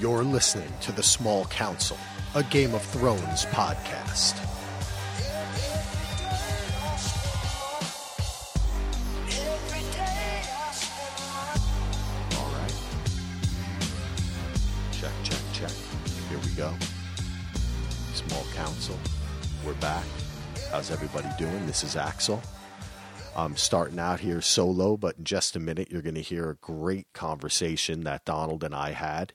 You're listening to The Small Council, a Game of Thrones podcast. All right. Check, check, check. Here we go. Small Council. We're back. How's everybody doing? This is Axel. I'm starting out here solo, but in just a minute, you're going to hear a great conversation that Donald and I had.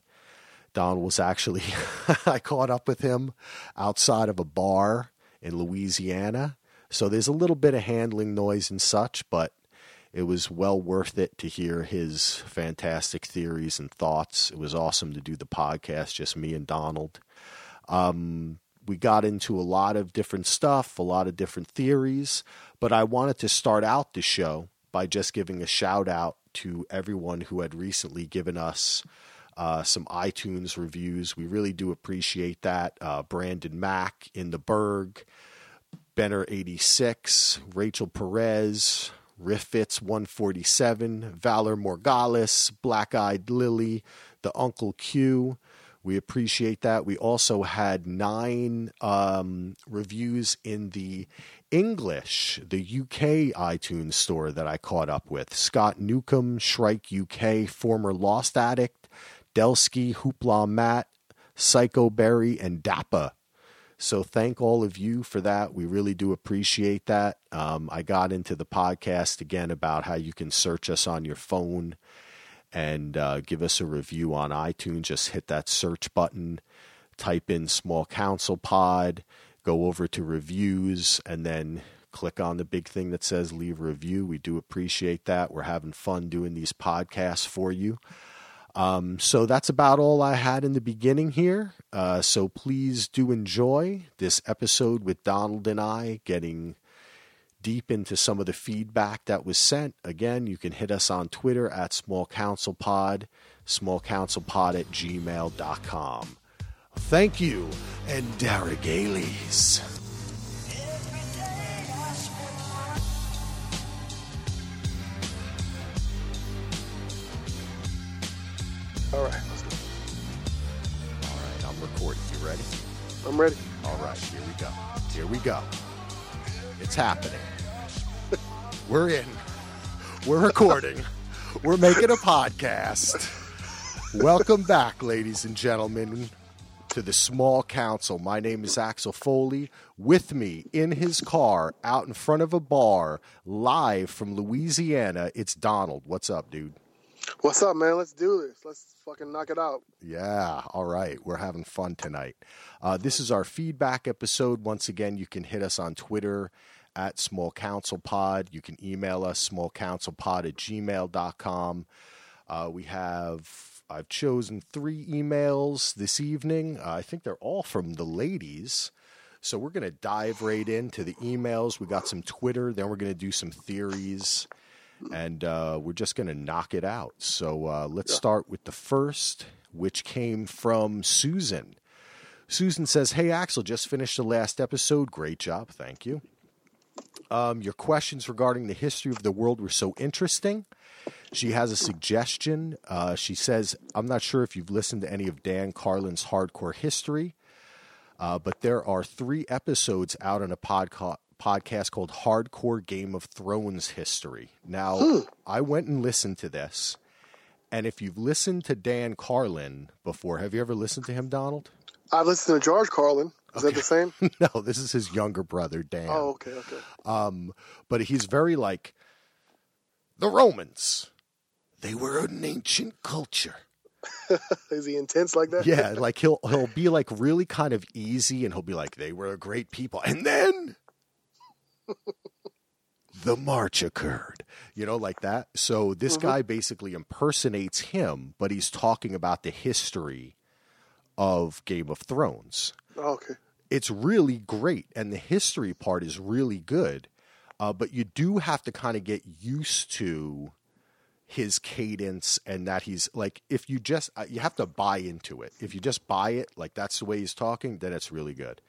Donald was actually, I caught up with him outside of a bar in Louisiana. So there's a little bit of handling noise and such, but it was well worth it to hear his fantastic theories and thoughts. It was awesome to do the podcast, just me and Donald. Um, we got into a lot of different stuff, a lot of different theories, but I wanted to start out the show by just giving a shout out to everyone who had recently given us uh, some iTunes reviews. We really do appreciate that. Uh, Brandon Mack in the Berg, Benner86, Rachel Perez, Riffits 147, Valor Morgalis, Black Eyed Lily, the Uncle Q. We appreciate that. We also had nine um, reviews in the English, the UK iTunes store that I caught up with. Scott Newcomb, Shrike UK, former Lost Addict, Delsky, Hoopla Matt, Psycho Berry, and Dappa. So thank all of you for that. We really do appreciate that. Um, I got into the podcast again about how you can search us on your phone and uh, give us a review on iTunes. Just hit that search button, type in Small Council Pod, go over to reviews, and then click on the big thing that says leave a review. We do appreciate that. We're having fun doing these podcasts for you. Um, so that's about all I had in the beginning here. Uh, so please do enjoy this episode with Donald and I getting deep into some of the feedback that was sent. Again, you can hit us on Twitter at Small Council Pod, smallcouncilpod at gmail.com. Thank you, and Darragales. All right, let's go. All right, I'm recording. You ready? I'm ready. All right, here we go. Here we go. It's happening. We're in. We're recording. We're making a podcast. Welcome back, ladies and gentlemen, to the Small Council. My name is Axel Foley. With me in his car, out in front of a bar, live from Louisiana, it's Donald. What's up, dude? What's up, man? Let's do this. Let's fucking knock it out. Yeah, all right. We're having fun tonight. Uh, this is our feedback episode. Once again, you can hit us on Twitter at Small Council Pod. You can email us smallcouncilpod at gmail.com. Uh, we have, I've chosen three emails this evening. Uh, I think they're all from the ladies. So we're going to dive right into the emails. We got some Twitter, then we're going to do some theories and uh, we're just going to knock it out. So uh, let's start with the first, which came from Susan. Susan says, Hey, Axel, just finished the last episode. Great job. Thank you. Um, your questions regarding the history of the world were so interesting. She has a suggestion. Uh, she says, I'm not sure if you've listened to any of Dan Carlin's Hardcore History, uh, but there are three episodes out on a podcast podcast called Hardcore Game of Thrones History. Now, I went and listened to this. And if you've listened to Dan Carlin before, have you ever listened to him, Donald? I've listened to George Carlin. Is that the same? no, this is his younger brother, Dan. Oh, okay, okay. Um, but he's very like the Romans. They were an ancient culture. Is he intense like that? Yeah, like he'll he'll be like really kind of easy, and he'll be like, "They were a great people," and then the march occurred. You know, like that. So this guy basically impersonates him, but he's talking about the history of Game of Thrones. Okay. It's really great, and the history part is really good. Uh, but you do have to kind of get used to his cadence and that he's like if you just uh, you have to buy into it if you just buy it like that's the way he's talking then it's really good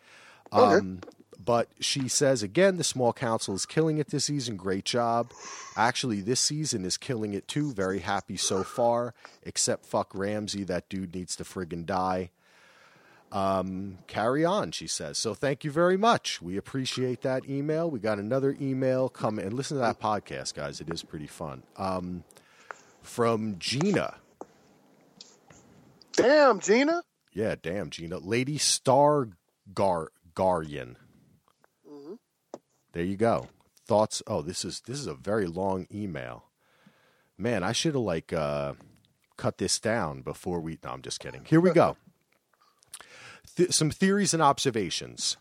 Okay. um, but she says again the small council is killing it this season great job actually this season is killing it too very happy so far except fuck ramsey that dude needs to friggin' die um, carry on, she says. So thank you very much. We appreciate that email. We got another email come and listen to that podcast, guys. It is pretty fun. Um, from Gina. Damn, Gina. Yeah, damn, Gina. Lady Star Gar Garian. There you go. Thoughts. Oh, this is this is a very long email. Man, I should have like uh, cut this down before we. No, I'm just kidding. Here we go. Th- some theories and observations.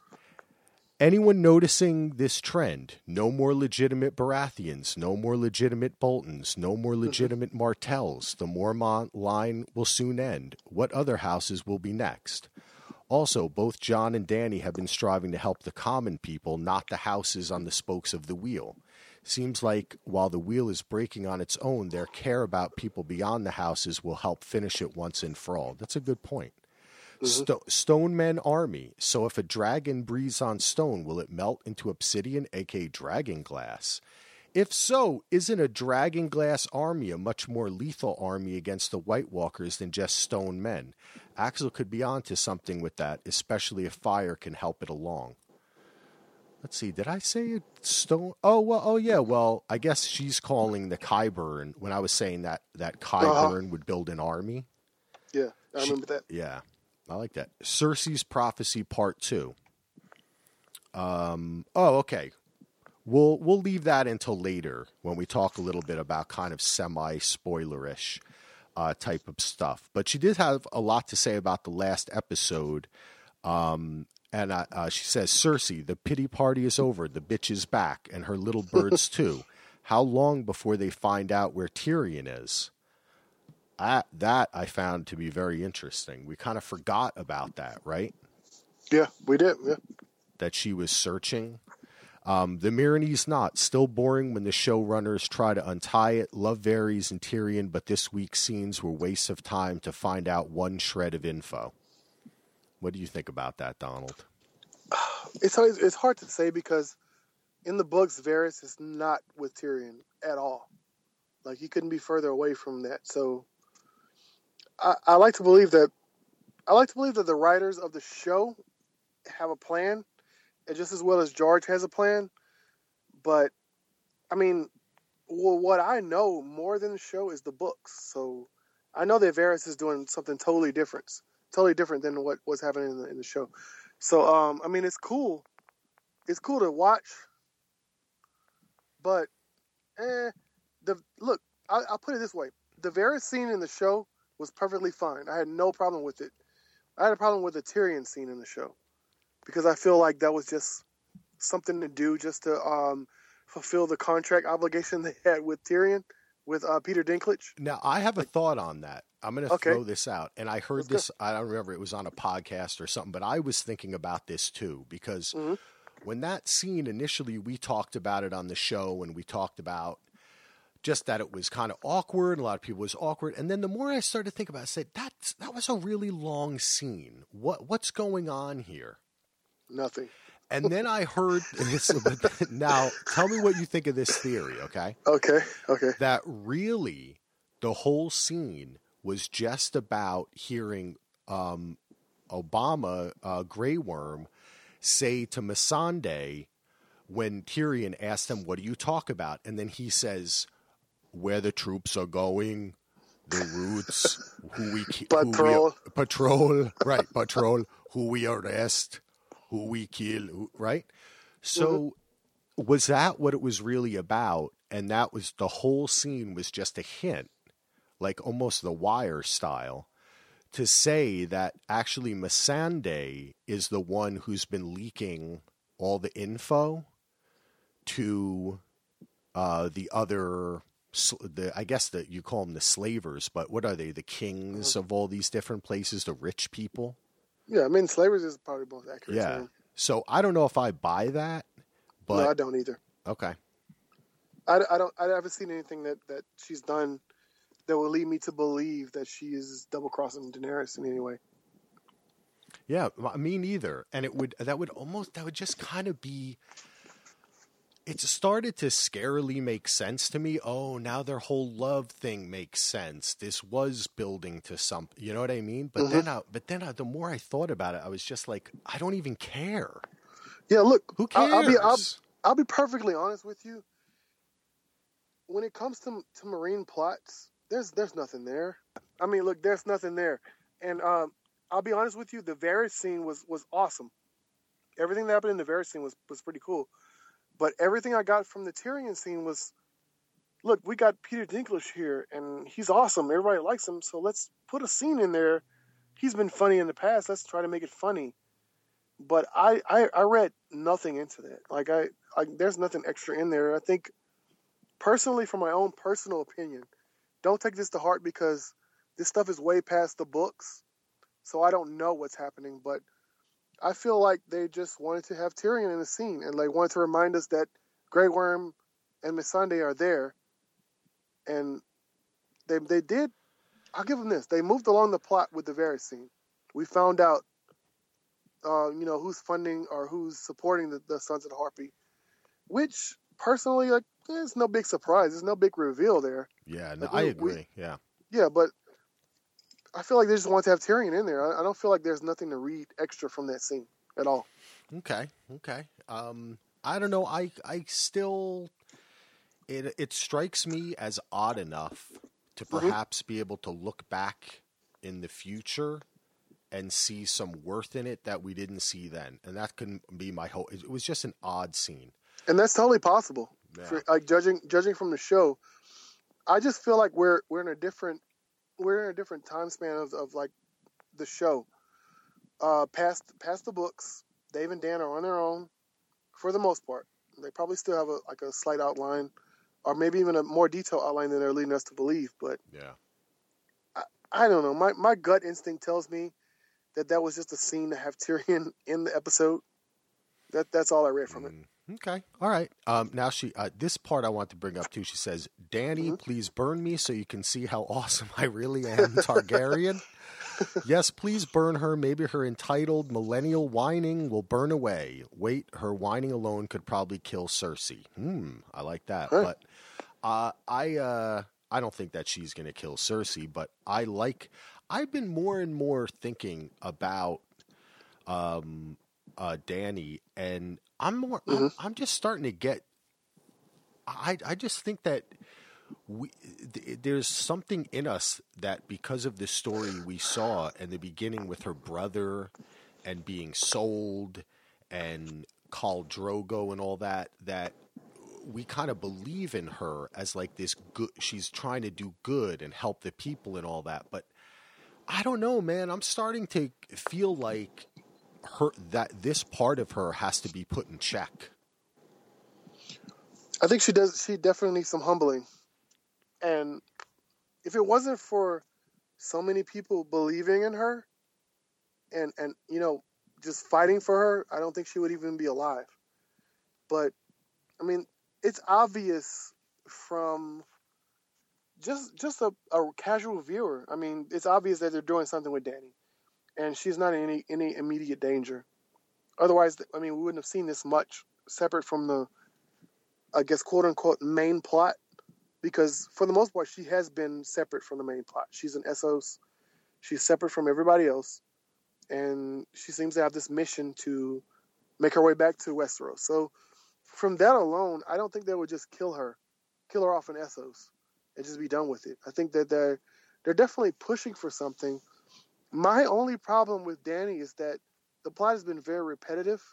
Anyone noticing this trend? No more legitimate Baratheons, no more legitimate Boltons, no more legitimate Martells. The Mormont line will soon end. What other houses will be next? Also, both Jon and Danny have been striving to help the common people, not the houses on the spokes of the wheel. Seems like while the wheel is breaking on its own, their care about people beyond the houses will help finish it once and for all. That's a good point. Mm-hmm. Sto- stone Men Army. So if a dragon breathes on stone, will it melt into obsidian, aka dragon glass? If so, isn't a dragon glass army a much more lethal army against the White Walkers than just stone men? Axel could be onto something with that, especially if fire can help it along. Let's see, did I say stone? Oh well, oh yeah. Well, I guess she's calling the Qyburn when I was saying that that Qyburn would build an army. Yeah, I She- remember that. Yeah, I like that. Cersei's prophecy part two. Um. Oh, okay. We'll we'll leave that until later when we talk a little bit about kind of semi spoilerish uh, type of stuff. But she did have a lot to say about the last episode. Um, and uh, uh, she says, Cersei, the pity party is over. The bitch is back, and her little birds too. How long before they find out where Tyrion is? I, that I found to be very interesting. We kind of forgot about that, right? Yeah, we did. Yeah. That she was searching. Um, the Meereenese knot still boring when the showrunners try to untie it. Love Varys and Tyrion, but this week's scenes were wastes of time to find out one shred of info. What do you think about that, Donald? It's always, it's hard to say because in the books, Varys is not with Tyrion at all. Like he couldn't be further away from that. So I, I like to believe that I like to believe that the writers of the show have a plan, just as well as George has a plan. But I mean, well, what I know more than the show is the books. So I know that Varys is doing something totally different, totally different than what was happening in the, in the show. So um, I mean, it's cool. It's cool to watch, but eh, the look. I, I'll put it this way: the Varys scene in the show was perfectly fine. I had no problem with it. I had a problem with the Tyrion scene in the show because I feel like that was just something to do just to um, fulfill the contract obligation they had with Tyrion with uh, Peter Dinklage. Now, I have a thought on that. I'm going to Okay. throw this out. And I heard Let's go. this, I don't remember, it was on a podcast or something, but I was thinking about this too because Mm-hmm. when that scene initially, we talked about it on the show and we talked about just that it was kind of awkward. A lot of people was awkward. And then the more I started to think about it, I said, that's, that was a really long scene. What, what's going on here? Nothing. And then I heard this. Now, tell me what you think of this theory, okay? Okay. Okay. that really the whole scene was just about hearing um, Obama, uh, Grey Worm, say to Missandei when Tyrion asked him, "What do you talk about?" and then he says, "Where the troops are going." The routes, who we who we- Patrol. patrol, right? Patrol, who we arrest, who we kill, who, right? So, was that what it was really about? And that was the whole scene was just a hint, like almost the wire style, to say that actually Missandei is the one who's been leaking all the info to uh, the other, the I guess that you call them the slavers, but what are they? The kings Mm-hmm. of all these different places, the rich people. Yeah, I mean, slavers is probably both accurate. Yeah. term. So I don't know if I buy that, but no, I don't either. okay. I, I don't. I haven't seen anything that that she's done that will lead me to believe that she is double crossing Daenerys in any way. Yeah, me neither. And it would that would almost that would just kind of be. It started to scarily make sense to me. Oh, now their whole love thing makes sense. This was building to something. You know what I mean? But then, I, but then I, the more I thought about it, I was just like, I don't even care. Yeah, look, Who I'll, I'll be I'll, cares? I'll be perfectly honest with you. When it comes to to Meereen plots, there's there's nothing there. I mean, look, there's nothing there. And um, I'll be honest with you, the Varys scene was was awesome. Everything that happened in the Varys scene was was pretty cool. But everything I got from the Tyrion scene was, look, we got Peter Dinklage here, and he's awesome. Everybody likes him, so let's put a scene in there. He's been funny in the past. Let's try to make it funny but I, I I read nothing into that. Like I, I there's nothing extra in there. I think personally, from my own personal opinion, don't take this to heart because this stuff is way past the books, so I don't know what's happening. But I feel like they just wanted to have Tyrion in the scene and they wanted to remind us that Grey Worm and Missandei are there, and they they did. I'll give them this. They moved along the plot with the Varys scene. We found out uh, you know, who's funding or who's supporting the, the Sons of the Harpy, which personally, like, it's no big surprise. There's no big reveal there. Yeah, no, Like, I agree. we- yeah. Yeah, but I feel like they just want to have Tyrion in there. I, I don't feel like there's nothing to read extra from that scene at all. Okay. Okay. Um, I don't know. I I still it it strikes me as odd enough to perhaps be able to look back in the future and see some worth in it that we didn't see then, and that can be my whole. It was just an odd scene. and that's totally possible. Yeah. For, like judging judging from the show, I just feel like we're we're in a different we're in a different time span of, of like the show. Uh, past past the books, Dave and Dan are on their own for the most part. They probably still have a like a slight outline, or maybe even a more detailed outline than they're leading us to believe. But Yeah. I don't know. My my gut instinct tells me that that was just a scene to have Tyrion in the episode. That that's all I read from it. Okay. All right. Um, now she. Uh, this part I want to bring up too. She says, "Danny, please burn me so you can see how awesome I really am, Targaryen." yes, please burn her. Maybe her entitled millennial whining will burn away. Wait, her whining alone could probably kill Cersei. Hmm. I like that. But uh, I. Uh, I don't think that she's going to kill Cersei. But I like. I've been more and more thinking about um, uh, Danny, and I'm more. I'm, mm-hmm. I'm just starting to get. I I just think that we th- there's something in us that because of the story we saw in the beginning with her brother and being sold and Khal Drogo and all that that we kind of believe in her as like this good she's trying to do good and help the people and all that but I don't know man I'm starting to feel like her that this part of her has to be put in check I think she does. She definitely needs some humbling, and if it wasn't for so many people believing in her, and and you know just fighting for her, I don't think she would even be alive. But I mean, it's obvious from just just a, a casual viewer. I mean, it's obvious that they're doing something with Danny, and she's not in any any immediate danger. Otherwise, I mean, we wouldn't have seen this much separate from the I guess, quote unquote, main plot, because for the most part, she has been separate from the main plot. She's an Essos. She's separate from everybody else, and she seems to have this mission to make her way back to Westeros. So, from that alone, I don't think they would just kill her, kill her off in Essos, and just be done with it. I think that they're they're definitely pushing for something. My only problem with Danny is that the plot has been very repetitive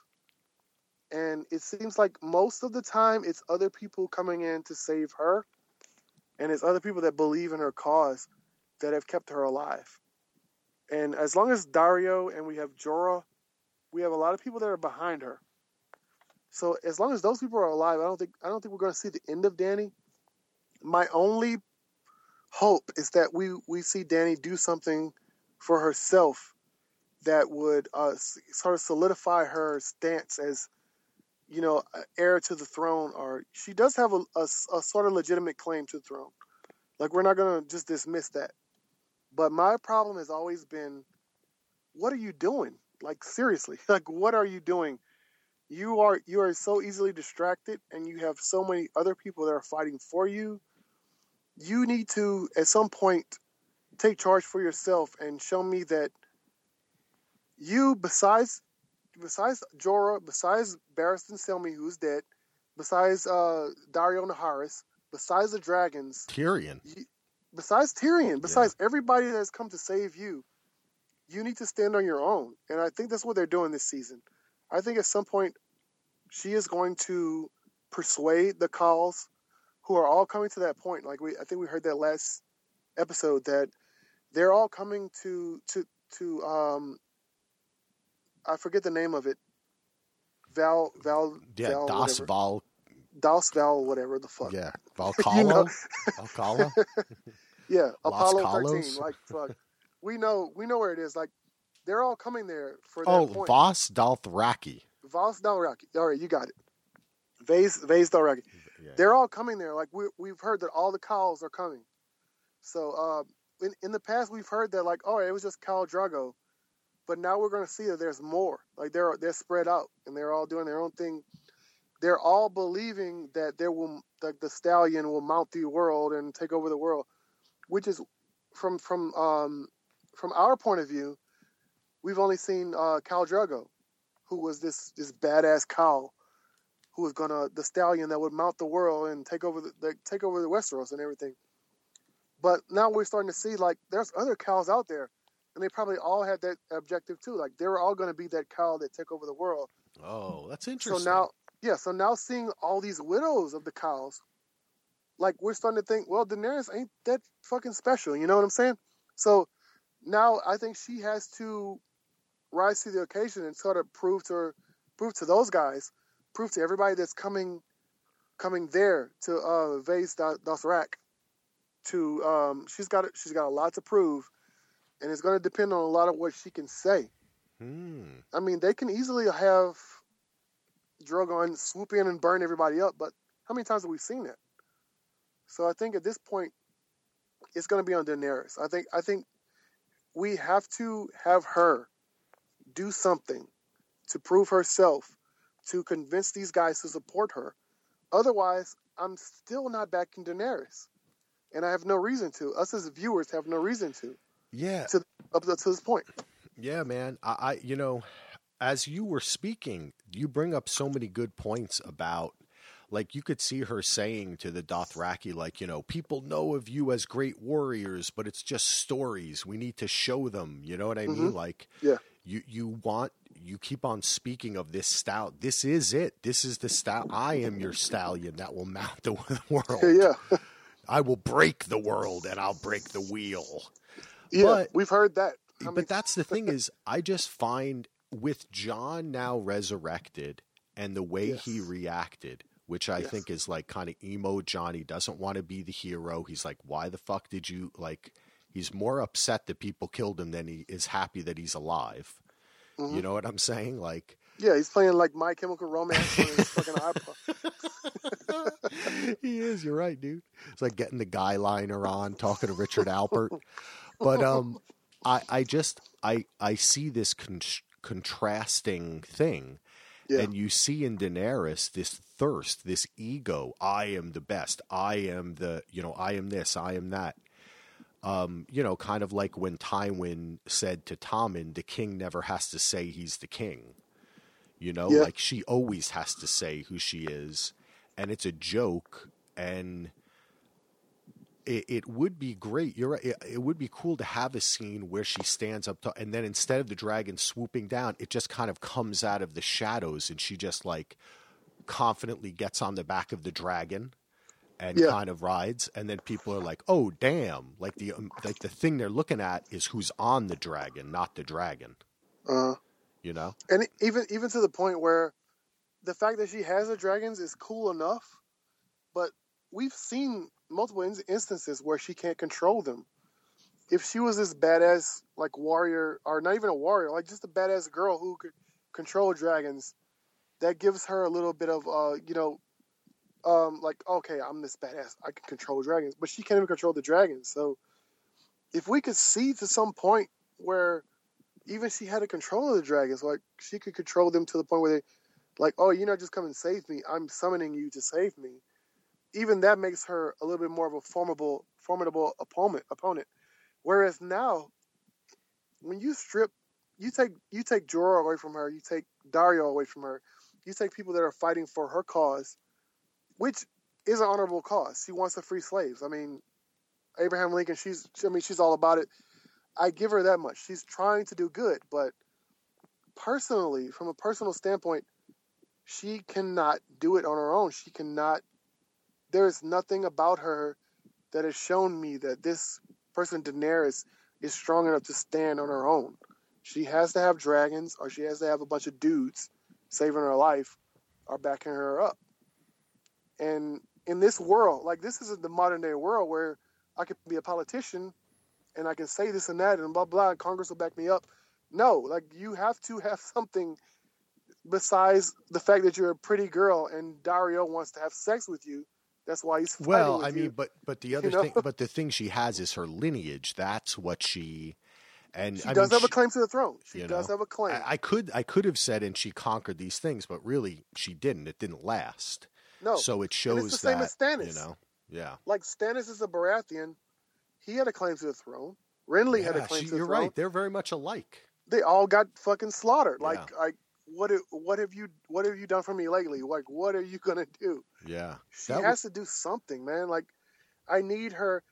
and it seems like most of the time it's other people coming in to save her and it's other people that believe in her cause that have kept her alive and as long as daario and we have jorah we have a lot of people that are behind her So as long as those people are alive, I don't think I don't think we're going to see the end of Danny. My only hope is that we we see Danny do something for herself that would uh, sort of solidify her stance as you know heir to the throne, or she does have a, a, a sort of legitimate claim to the throne. Like we're not going to just dismiss that. But my problem has always been, what are you doing? Like seriously, like what are you doing? You are you are so easily distracted, and you have so many other people that are fighting for you. You need to, at some point, take charge for yourself and show me that you, besides besides Jorah, besides Barristan Selmy, who's dead, besides uh, Daario Naharis, besides the dragons, Tyrion. You, besides Tyrion, besides yeah. everybody that has come to save you, you need to stand on your own. And I think that's what they're doing this season. I think at some point she is going to persuade the khals who are all coming to that point. Like we I think we heard that last episode that they're all coming to to to um I forget the name of it. Val Val yeah, Val, Das whatever. Val Das Val whatever the fuck. Yeah. Valcala. you know? Valcala? yeah, Las Apollo Kalos? 13 like fuck. we know we know where it is like they're all coming there for that Oh, point. Voss Dothraki. Voss Dalraki. All right, you got it. Vase Vase Dalraki. Yeah. They're all coming there. Like we we've heard that all the khals are coming. So uh, in in the past we've heard that like oh it was just Khal Drogo, but now we're going to see that there's more. Like they're they're spread out and they're all doing their own thing. They're all believing that there will that the stallion will mount the world and take over the world, which is from from um, from our point of view, we've only seen uh, Khal Drogo, who was this this badass khal who was gonna the stallion that would mount the world and take over the, the take over the Westeros and everything. But now we're starting to see like there's other khals out there, and they probably all had that objective too. Like they were all going to be that khal that took over the world. Oh, that's interesting. So now, yeah, so now seeing all these widows of the khals, like we're starting to think, well, Daenerys ain't that fucking special. You know what I'm saying? So now I think she has to rise to the occasion and sort of prove to her, prove to those guys, prove to everybody that's coming, coming there to uh, Vase Dothraki, to um, she's got she's got a lot to prove, and it's going to depend on a lot of what she can say. Hmm. I mean, they can easily have Drogon swoop in and burn everybody up, but how many times have we seen that? So I think at this point, it's going to be on Daenerys. I think I think we have to have her do something to prove herself, to convince these guys to support her. Otherwise, I'm still not backing Daenerys, and I have no reason to. Us as viewers have no reason to. Yeah. To up to this point. Yeah, man. I, I, you know, as you were speaking, you bring up so many good points about, like, you could see her saying to the Dothraki, like, you know, people know of you as great warriors, but it's just stories. We need to show them. You know what I mean? Mm-hmm. Like, Yeah. you you want you keep on speaking of this stout. This is it. This is the stout. I am your stallion that will mount the world. Yeah. I will break the world and I'll break the wheel. Yeah. But- We've heard that. How many but that's the thing is i just find with jon now resurrected and the way Yes. he reacted which i Yes. think is like kind of emo jon he doesn't want to be the hero he's like why the fuck did you like he's more upset that people killed him than he is happy that he's alive Mm-hmm. you know what i'm saying like Yeah, he's playing like My Chemical Romance on his fucking iPod. he is. You're right, dude. It's like getting the guy liner on, talking to Richard Alpert. But um, I I just I I see this con- contrasting thing, Yeah. and you see in Daenerys this thirst, this ego. I am the best. I am the you know I am this. I am that. Um, you know, kind of like when Tywin said to Tommen, "The king never has to say he's the king." You know, Yeah. like she always has to say who she is, and it's a joke. And it, it would be great. You're right. It, it would be cool to have a scene where she stands up, to, and then instead of the dragon swooping down, it just kind of comes out of the shadows, and she just like confidently gets on the back of the dragon and Yeah. kind of rides, and then people are like, "Oh, damn!" Like the um, like the thing they're looking at is who's on the dragon, not the dragon. Uh, You know? and even even to the point where the fact that she has the dragons is cool enough, but we've seen multiple in- instances where she can't control them. If she was this badass like warrior, or not even a warrior, like just a badass girl who could control dragons, that gives her a little bit of uh, you know, um, like okay, I'm this badass, I can control dragons, but she can't even control the dragons. So, if we could see to some point where even she had a control of the dragons, like she could control them to the point where they, like, oh, you're not just come and save me, I'm summoning you to save me. Even that makes her a little bit more of a formidable, formidable opponent. Opponent. Whereas now, when you strip, you take you take Jorah away from her, you take Daario away from her, you take people that are fighting for her cause, which is an honorable cause. She wants to free slaves. I mean, Abraham Lincoln, she's I mean she's all about it. I give her that much. She's trying to do good, but personally, from a personal standpoint, she cannot do it on her own. She cannot. There is nothing about her that has shown me that this person, Daenerys, is strong enough to stand on her own. She has to have dragons, or she has to have a bunch of dudes saving her life, or backing her up. And in this world, like this is the modern day world where I could be a politician and I can say this and that and blah blah. And Congress will back me up. No, like you have to have something besides the fact that you're a pretty girl and Daario wants to have sex with you. That's why he's fighting Well, with I you. mean, but but the other you know? thing, but the thing she has is her lineage. That's what she, and she I does mean, have a claim to the throne. She does know, have a claim. I, I could I could have said, and she conquered these things, but really she didn't. It didn't last. no, so it And shows it's the same that as Stannis. you know, yeah. like Stannis is a Baratheon. He had a claim to the throne. Renly had a claim she- to the throne. you're throne. right. They're very much alike. They all got fucking slaughtered. Like, Yeah. like what? have- What have you? What have you done for me lately? Like, what are you gonna do? Yeah, She That has to do something, man. Like, I need her.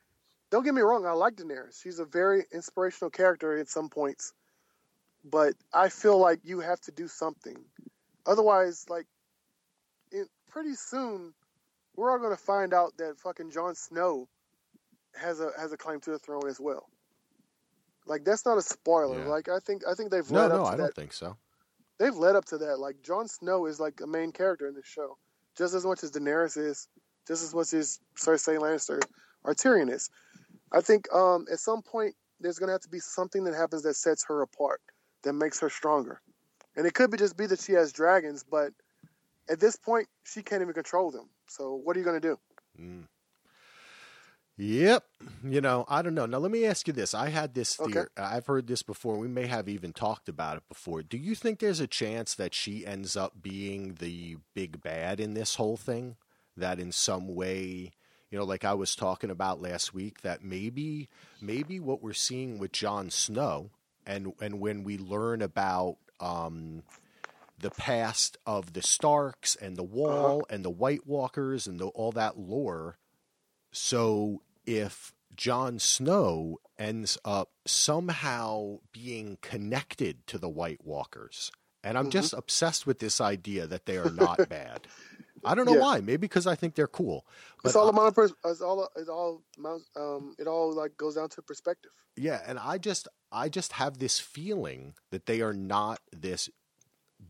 Don't get me wrong. I like Daenerys. She's a very inspirational character at some points, but I feel like you have to do something. Otherwise, like, it, pretty soon, we're all gonna find out that fucking Jon Snow has a has a claim to the throne as well. Like, that's not a spoiler. Yeah. Like, I think I think they've no, led no, up to I that don't think so. they've led up to that. Like Jon Snow is like a main character in this show, just as much as Daenerys is, just as much as Cersei Lannister or Tyrion is. I think um, at some point there's gonna have to be something that happens that sets her apart, that makes her stronger, and it could be just be that she has dragons, but at this point she can't even control them. So what are you gonna do? Mm. Yep. You know, I don't know. Now let me ask you this. I had this Okay. theory. I've heard this before. We may have even talked about it before. Do you think there's a chance that she ends up being the big bad in this whole thing? That in some way, you know, like I was talking about last week, that maybe maybe what we're seeing with Jon Snow and and when we learn about um the past of the Starks and the Wall and the White Walkers and the, all that lore. So if Jon Snow ends up somehow being connected to the White Walkers, and I'm just obsessed with this idea that they are not bad. I don't know Yeah. why. Maybe because I think they're cool. it's all amount of pers- it's all it's all um it all like goes down to perspective. Yeah, and I just I just have this feeling that they are not this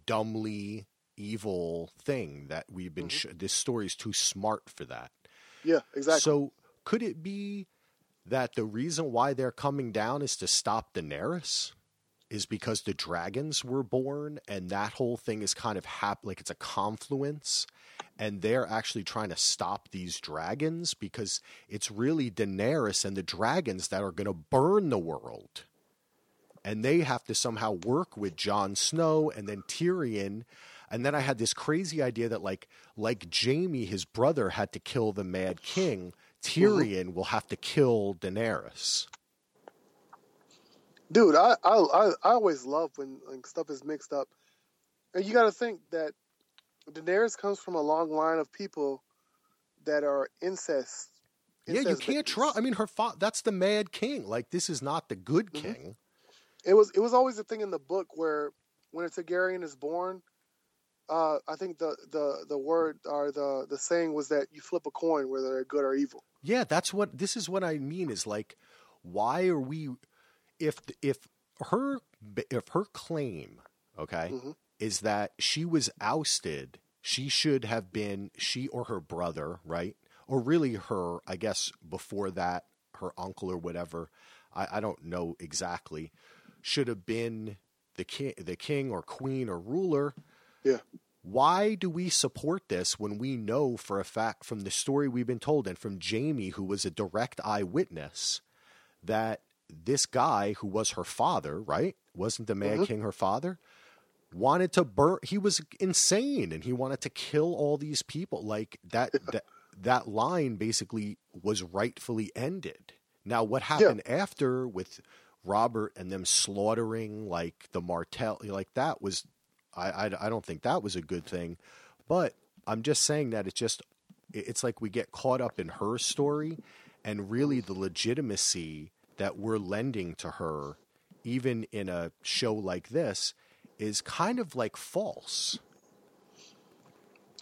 dumbly evil thing that we've been. Sh- this story's too smart for that. Yeah, exactly. So could it be that the reason why they're coming down is to stop Daenerys? Is because the dragons were born, and that whole thing is kind of hap- like it's a confluence, and they're actually trying to stop these dragons because it's really Daenerys and the dragons that are going to burn the world, and they have to somehow work with Jon Snow and then Tyrion. And then I had this crazy idea that like like Jaime, his brother, had to kill the Mad King. Tyrion will have to kill Daenerys. dude I, I i i always love when, when stuff is mixed up and you got to think that daenerys comes from a long line of people that are incest, Yeah, you can't trust. I mean, her fa- that's the Mad King. Like this is not the good Mm-hmm. king. it was it was always a thing in the book where when a targaryen is born uh, I think the, the, the word or the, the saying was that you flip a coin whether they're good or evil. Yeah, that's what this is what I mean is like why are we if if her if her claim, okay, Mhm. is that she was ousted She should have been she or her brother, right? Or really her, I guess before that, her uncle or whatever. I, I don't know exactly. Should have been the king, the king or queen or ruler. Yeah. Why do we support this when we know for a fact from the story we've been told and from Jaime, who was a direct eyewitness, that this guy who was her father, right? Wasn't the Mad Mhm. King her father? Wanted to burn. He was insane, and he wanted to kill all these people. Like that. that that line basically was rightfully ended. Now, what happened after with Robert and them slaughtering like the Martell, like that was, I, I, I don't think that was a good thing. But I'm just saying that it's just, it's like we get caught up in her story and really the legitimacy that we're lending to her, even in a show like this, is kind of like false.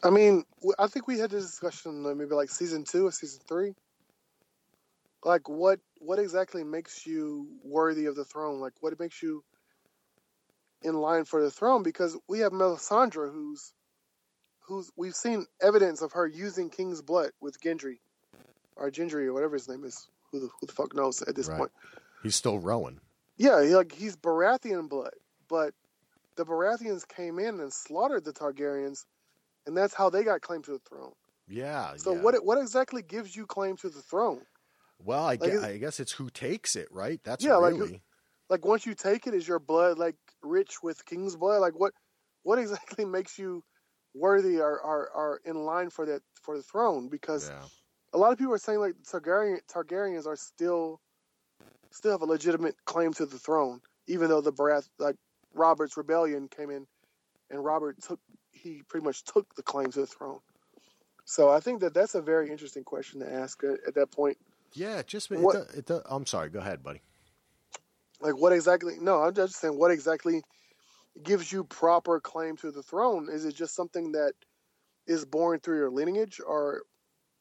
I mean, I think we had this discussion maybe like season two or season three. Like, what what exactly makes you worthy of the throne? Like, what makes you in line for the throne? Because we have Melisandre, who's who's we've seen evidence of her using King's blood with Gendry or Gendry or whatever his name is. Who the, who the fuck knows at this Right. point? He's still Rowan. Yeah, he, like he's Baratheon blood, but the Baratheons came in and slaughtered the Targaryens, and that's how they got claim to the throne. Yeah. So yeah. what what exactly gives you claim to the throne? Well, I, Like, guess, I guess it's who takes it, right? That's Yeah, like, really. Like once you take it, is your blood like rich with king's blood? Like what what exactly makes you worthy or are, are in line for that for the throne? Because yeah. a lot of people are saying like Targaryen Targaryens are still still have a legitimate claim to the throne, even though the Barath like Robert's rebellion came in and Robert took he pretty much took the claim to the throne. So I think that that's a very interesting question to ask at, at that point. Yeah, it just it, What- it, do- I'm sorry. Go ahead, buddy. Like what exactly? No, I'm just saying what exactly gives you proper claim to the throne? Is it just something that is born through your lineage, or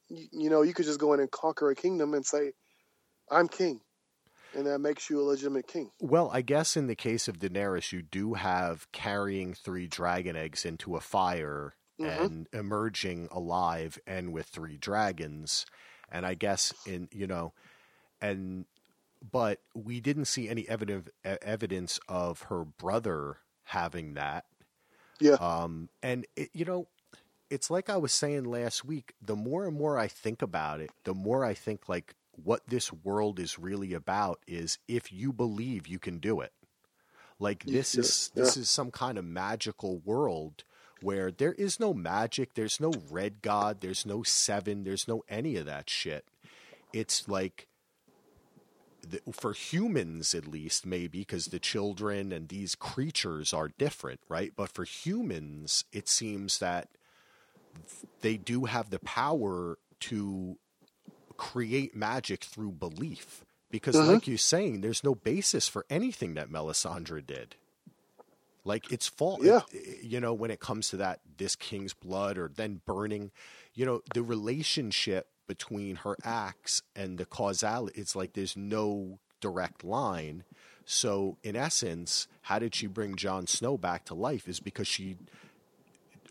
you, you know you could just go in and conquer a kingdom and say, "I'm king," and that makes you a legitimate king? Well, I guess in the case of Daenerys, you do have carrying three dragon eggs into a fire Mhm. and emerging alive and with three dragons. And I guess in you know, and but we didn't see any evidence evidence of her brother having that. Yeah, Um, and it, you know, it's like I was saying last week. The more and more I think about it, the more I think like what this world is really about is if you believe you can do it. Like this Yeah, is this yeah. is some kind of magical world where there is no magic, there's no red god, there's no seven, there's no any of that shit. It's like the, for humans at least maybe because the children and these creatures are different right but for humans it seems that they do have the power to create magic through belief because Mhm. like you're saying there's no basis for anything that melisandre did like it's fault Yeah. you know when it comes to that this king's blood or then burning you know the relationship between her acts and the causality it's like there's no direct line so in essence how did she bring Jon Snow back to life is because she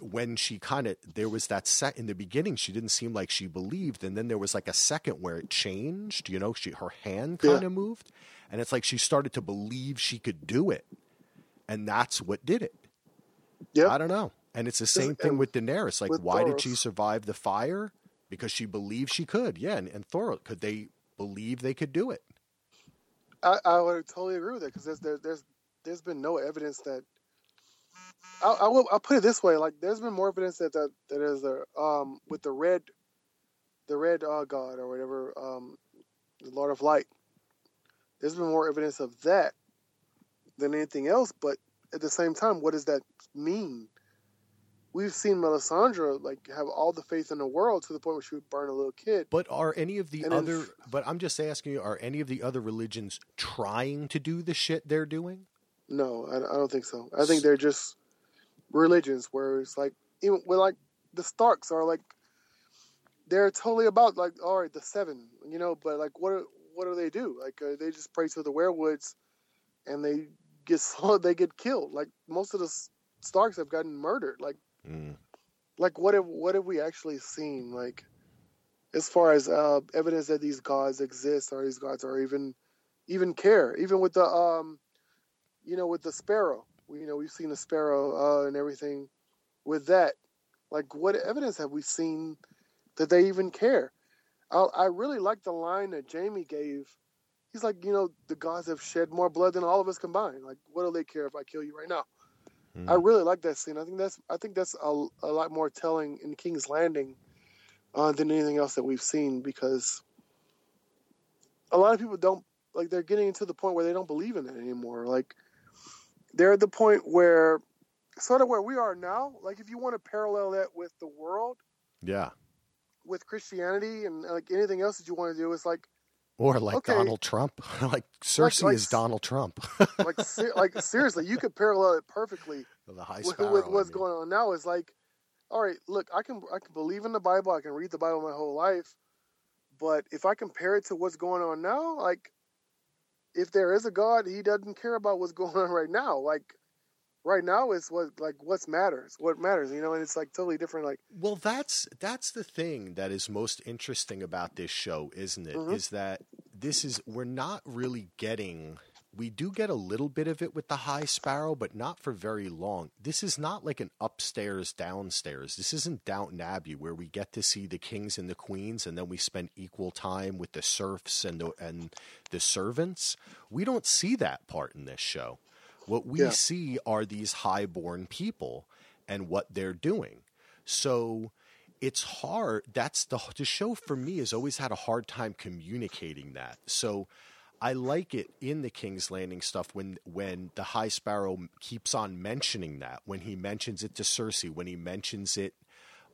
when she kind of there was that set in the beginning she didn't seem like she believed and then there was like a second where it changed you know she her hand kind of moved and it's like she started to believe she could do it and that's what did it yeah. I don't know. And it's the same thing with Daenerys. Like, with why did she survive the fire? Because she believed she could. Yeah, and, and Thor, could they believe they could do it? I, I would totally agree with that because there's there, there's there's been no evidence that. I, I will I'll put it this way: like there's been more evidence that that, that is a um with the red, the red uh, god or whatever um, the Lord of Light. There's been more evidence of that than anything else. But at the same time, what does that mean? We've seen Melisandre like have all the faith in the world to the point where she would burn a little kid. But are any of the And then- other? But I'm just asking you: Are any of the other religions trying to do the shit they're doing? No, I, I don't think so. I think they're just religions where it's like even with like the Starks are like they're totally about like all right the seven, you know. But like what what do they do? Like uh, they just pray to the weirwoods, and they get they get killed. Like most of the Starks have gotten murdered. Like Mm. like what have what have we actually seen? Like as far as uh, evidence that these gods exist or these gods are even even care, even with the um, you know, with the sparrow. We, you know, we've seen the sparrow uh, and everything with that. Like, what evidence have we seen that they even care? I, I really like the line that Jaime gave. He's like, you know, the gods have shed more blood than all of us combined. Like, what do they care if I kill you right now? Mm. I really like that scene. I think that's I think that's a, a lot more telling in King's Landing uh, than anything else that we've seen because a lot of people don't like they're getting to the point where they don't believe in it anymore. Like they're at the point where sort of where we are now. Like if you want to parallel that with the world, yeah, with Christianity and like anything else that you want to do, it's like or like okay. Donald Trump, like Cersei like, like, is Donald Trump. like, like seriously, you could parallel it perfectly with, with what's I mean. going on now. Is like, all right, look, I can I can believe in the Bible, I can read the Bible my whole life, but if I compare it to what's going on now, like, if there is a God, He doesn't care about what's going on right now. Like, right now is what like what's matters what matters you know and it's like totally different like well that's that's the thing that is most interesting about this show isn't it? Mm-hmm. Is that this is we're not really getting we do get a little bit of it with the high sparrow but not for very long this is not like an upstairs downstairs this isn't downton abbey where we get to see the kings and the queens and then we spend equal time with the serfs and the and the servants we don't see that part in this show what we yeah. see are these highborn people and what they're doing. So it's hard. That's the the show for me has always had a hard time communicating that. So I like it in the King's Landing stuff when when the High Sparrow keeps on mentioning that when he mentions it to Cersei, when he mentions it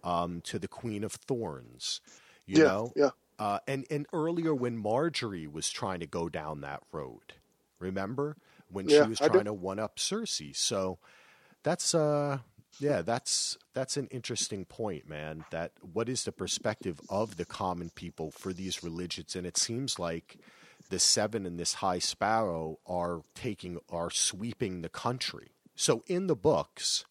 um, to the Queen of Thorns, you yeah, know, yeah. Uh, and and earlier when Margaery was trying to go down that road, remember when yeah, she was trying to one up Cersei. So that's uh yeah, that's that's an interesting point, man. That what is the perspective of the common people for these religions? And it seems like the seven and this high sparrow are taking are sweeping the country. So in the books,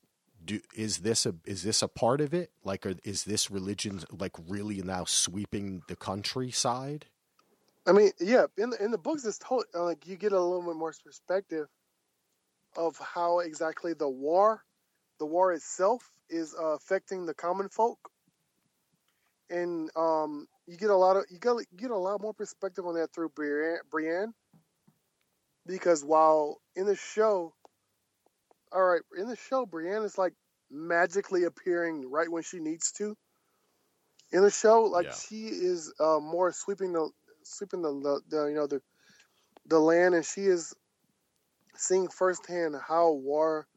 do, is this a is this a part of it? Like, are, is this religion like really now sweeping the countryside? I mean, yeah, in the, in the books, it's told like you get a little bit more perspective of how exactly the war, the war itself, is uh, affecting the common folk, and um, you get a lot of you get you get a lot more perspective on that through Brienne, Brienne, because while in the show, all right, in the show, Brienne is like magically appearing right when she needs to. In the show, like yeah. she is uh, more sweeping the sweeping the, the, the you know the the land, and she is seeing firsthand how war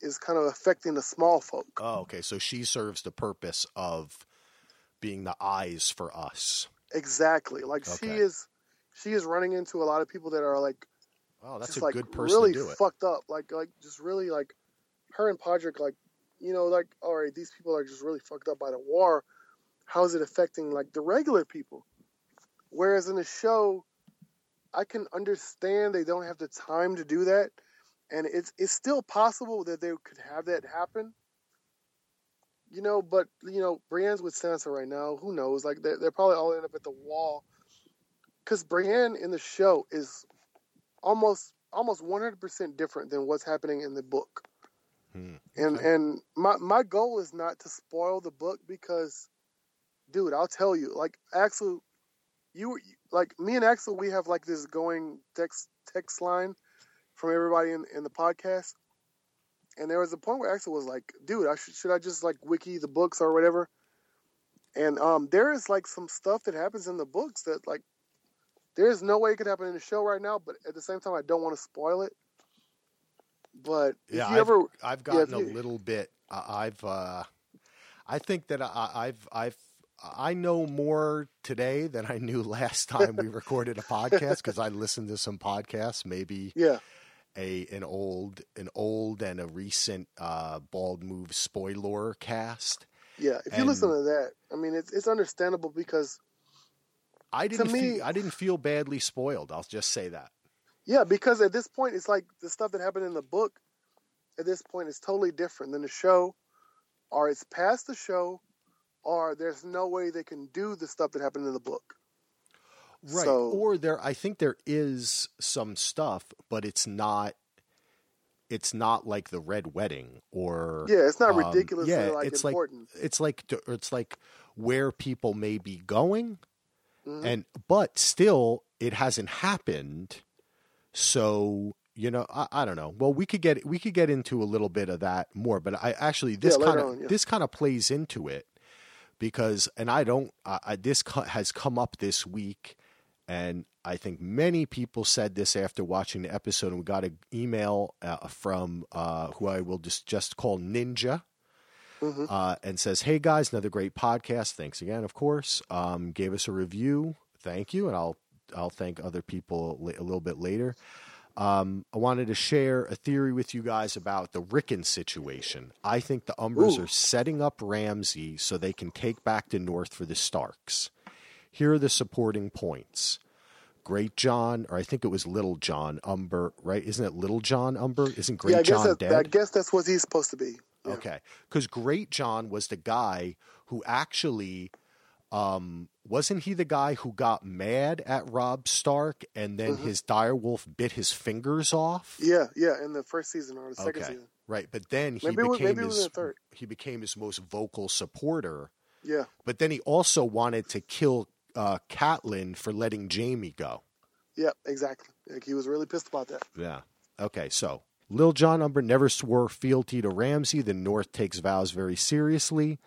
is kind of affecting the small folk. Oh, okay. So she serves the purpose of being the eyes for us. Exactly. Like okay. she is she is running into a lot of people that are like Oh, that's a like good person really to do it. fucked up. Like like just really like her and Podrick like you know like all right, these people are just really fucked up by the war. How is it affecting like the regular people? Whereas in the show, I can understand they don't have the time to do that, and it's it's still possible that they could have that happen. You know, but you know, Brienne's with Sansa right now. Who knows? Like they're, they're probably all end up at the wall, because Brienne in the show is almost almost 100% different than what's happening in the book. Hmm. And and my my goal is not to spoil the book because, dude, I'll tell you, like Axel you like me and Axel, we have like this going text text line from everybody in, in the podcast. And there was a point where Axel was like, "Dude, I should should I just like wiki the books or whatever?" And um, there is like some stuff that happens in the books that like there's no way it could happen in the show right now. But at the same time, I don't want to spoil it. But yeah, I've, ever, I've gotten yeah, you, a little bit. I've uh, I think that I, I've I've I know more today than I knew last time we recorded a podcast because I listened to some podcasts, maybe yeah. a an old an old and a recent uh, bald move spoiler cast. Yeah, if you listen to that, I mean it's it's understandable because I didn't me, feel, I didn't feel badly spoiled. I'll just say that. Yeah, because at this point it's like the stuff that happened in the book at this point is totally different than the show or it's past the show, or there's no way they can do the stuff that happened in the book. Right. So- or there I think there is some stuff, but it's not it's not like the red wedding or Yeah, it's not um, ridiculously yeah, like it's important. like it's like it's like where people may be going Mhm. and but still it hasn't happened so you know I, I don't know well we could get we could get into a little bit of that more but i actually this Yeah, kind of yeah. this kind of plays into it because and i don't I, this has come up this week and i think many people said this after watching the episode and we got an email uh, from uh, who i will just just call ninja Mm-hmm. uh, and says, "Hey guys, another great podcast. Thanks again, of course. Um, gave us a review. Thank you, and I'll I'll thank other people a little bit later. Um, I wanted to share a theory with you guys about the Rickon situation. I think the Umbers Ooh. are setting up Ramsay so they can take back the North for the Starks. Here are the supporting points." Great John, or I think it was Little John Umber, right? Isn't it Little John Umber? Isn't Great yeah, John that, dead? I guess that's what he's supposed to be. Yeah. Okay. Because Great John was the guy who actually um wasn't he the guy who got mad at Robb Stark and then his direwolf bit his fingers off? Mm-hmm. Yeah, yeah, in the first season or the second okay. season. Right. But then he Maybe became was his in the third. he became his most vocal supporter. Yeah, But then he also wanted to kill uh Catelyn for letting Jaime go. yeah, exactly. Like he was really pissed about that. Yeah. Okay, so Lil John Umber never swore fealty to Ramsay. The North takes vows very seriously.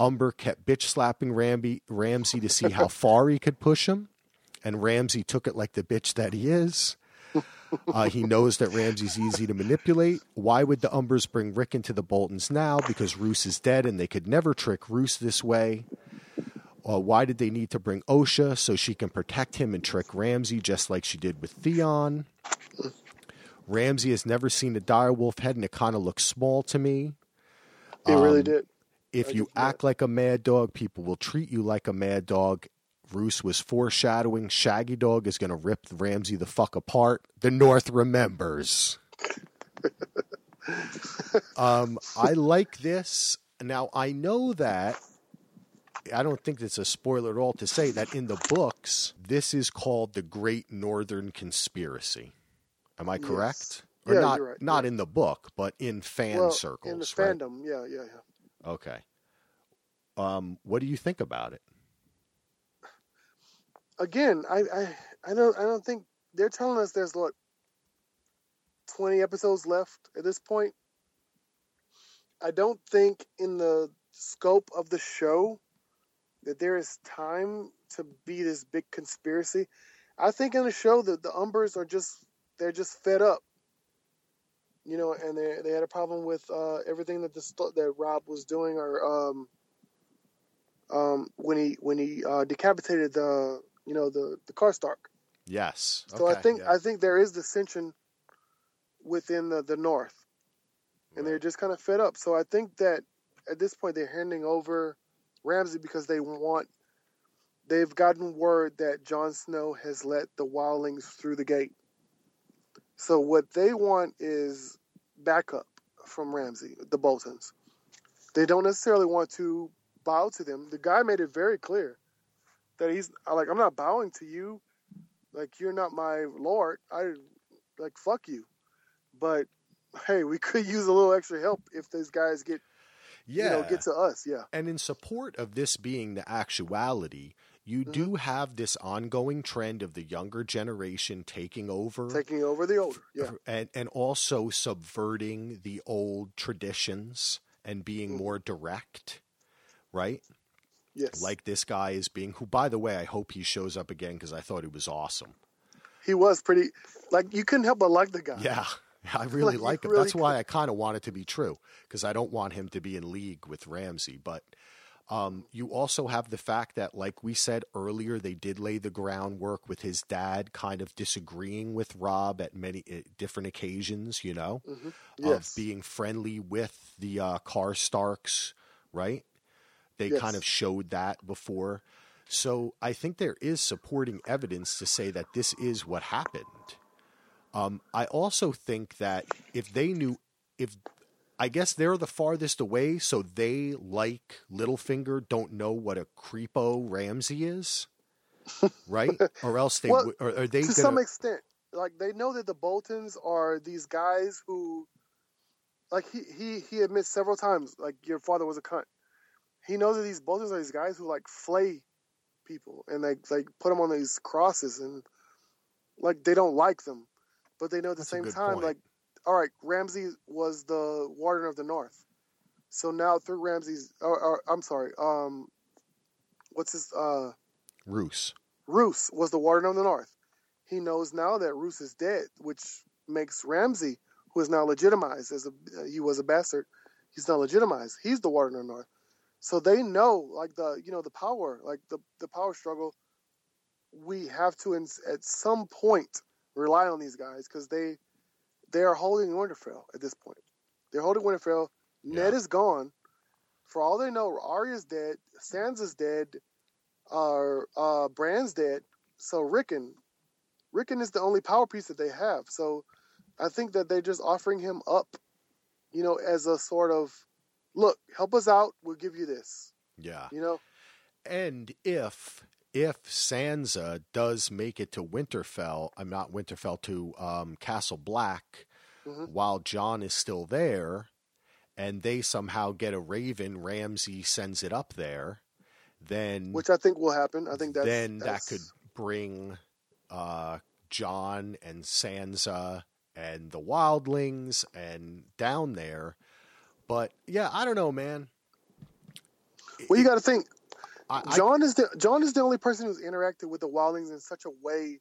Umber kept bitch slapping Ramsay, Ramsay to see how far he could push him, and Ramsay took it like the bitch that he is. Uh, he knows that Ramsay's easy to manipulate. Why would the Umbers bring Rick into the Boltons now? Because Roose is dead, and they could never trick Roose this way. Uh, why did they need to bring Osha so she can protect him and trick Ramsay just like she did with Theon? Ramsay has never seen a direwolf head, and it kind of looks small to me. Really Um, did. If you act like a mad dog, people will treat you like a mad dog. Roose was foreshadowing Shaggy Dog is going to rip Ramsay the fuck apart. The North remembers. um, I like this. Now, I know that I don't think it's a spoiler at all to say that in the books, this is called the Great Northern Conspiracy. Am I correct? Or Yeah, not, you're right, not yeah. in the book, but in fan well, circles. in the right? fandom, yeah, yeah, yeah. Okay. Um, what do you think about it? Again, I, I, I don't, I don't think they're telling us there's what twenty episodes left at this point. I don't think in the scope of the show that there is time to be this big conspiracy. I think in the show that the Umbers are just they're just fed up, you know, and they they had a problem with uh, everything that the that Robb was doing, or um, um, when he when he uh, decapitated the you know the the Karstark. Yes. So I think yeah. I think there is dissension within the, the North, and they're just kind of fed up. So I think that at this point they're handing over Ramsay because they want. They've gotten word that Jon Snow has let the wildlings through the gate. So what they want is backup from Ramsay, the Boltons. They don't necessarily want to bow to them. The guy made it very clear that he's like, I'm not bowing to you like you're not my lord i like fuck you but hey we could use a little extra help if these guys get yeah. you know get to us yeah and in support of this being the actuality, you Mm-hmm. do have this ongoing trend of the younger generation taking over taking over the older yeah and and also subverting the old traditions and being Mm-hmm. more direct, right? yes Like this guy is being who by the way, I hope he shows up again cuz I thought he was awesome. he was pretty like you couldn't help but like the guy Yeah. I really Like, like him. That's really why I kind of want it to be true because I don't want him to be in league with Ramsay. But um, you also have the fact that, like we said earlier, they did lay the groundwork with his dad kind of disagreeing with Robb at many uh, different occasions, you know, yes of being friendly with the uh, Karstarks, right? They Yes. kind of showed that before. So I think there is supporting evidence to say that this is what happened. Um, I also think that if they knew, if I guess they're the farthest away, so they, like Littlefinger, don't know what a creepo Ramsay is, right? or else they Well, would- or are they to gonna, some extent, like they know that the Boltons are these guys who, like he he he admits several times, like your father was a cunt. He knows that these Boltons are these guys who like flay people and like like put them on these crosses and like they don't like them, but they know at the That's same time point. like, all right, Ramsay was the warden of the North, so now through Ramsay's, or, or I'm sorry, um, what's his uh. Roose. Roose was the warden of the North. He knows now that Roose is dead, which makes Ramsay, who is now legitimized as a he was a bastard, he's now legitimized. He's the warden of the North. So they know, like the you know the power, like the the power struggle. We have to, in, at some point, rely on these guys because they they are holding Winterfell at this point. They're holding Winterfell. Ned Yeah. is gone. For all they know, Arya's dead. Sansa's dead uh, uh, Bran's dead, so Rickon, Rickon is the only power piece that they have. So I think that they're just offering him up, you know, as a sort of, look, help us out, we'll give you this, Yeah. you know. And if if Sansa does make it to Winterfell, I'm not Winterfell to um, Castle Black, Mhm. while Jon is still there, and they somehow get a Raven, Ramsay sends it up there, then Which I think will happen. I think that's then that could bring uh, Jon and Sansa and the Wildlings and down there. But yeah, I don't know, man. Well, you got to think. I, I- Jon is the Jon is the only person who's interacted with the Wildlings in such a way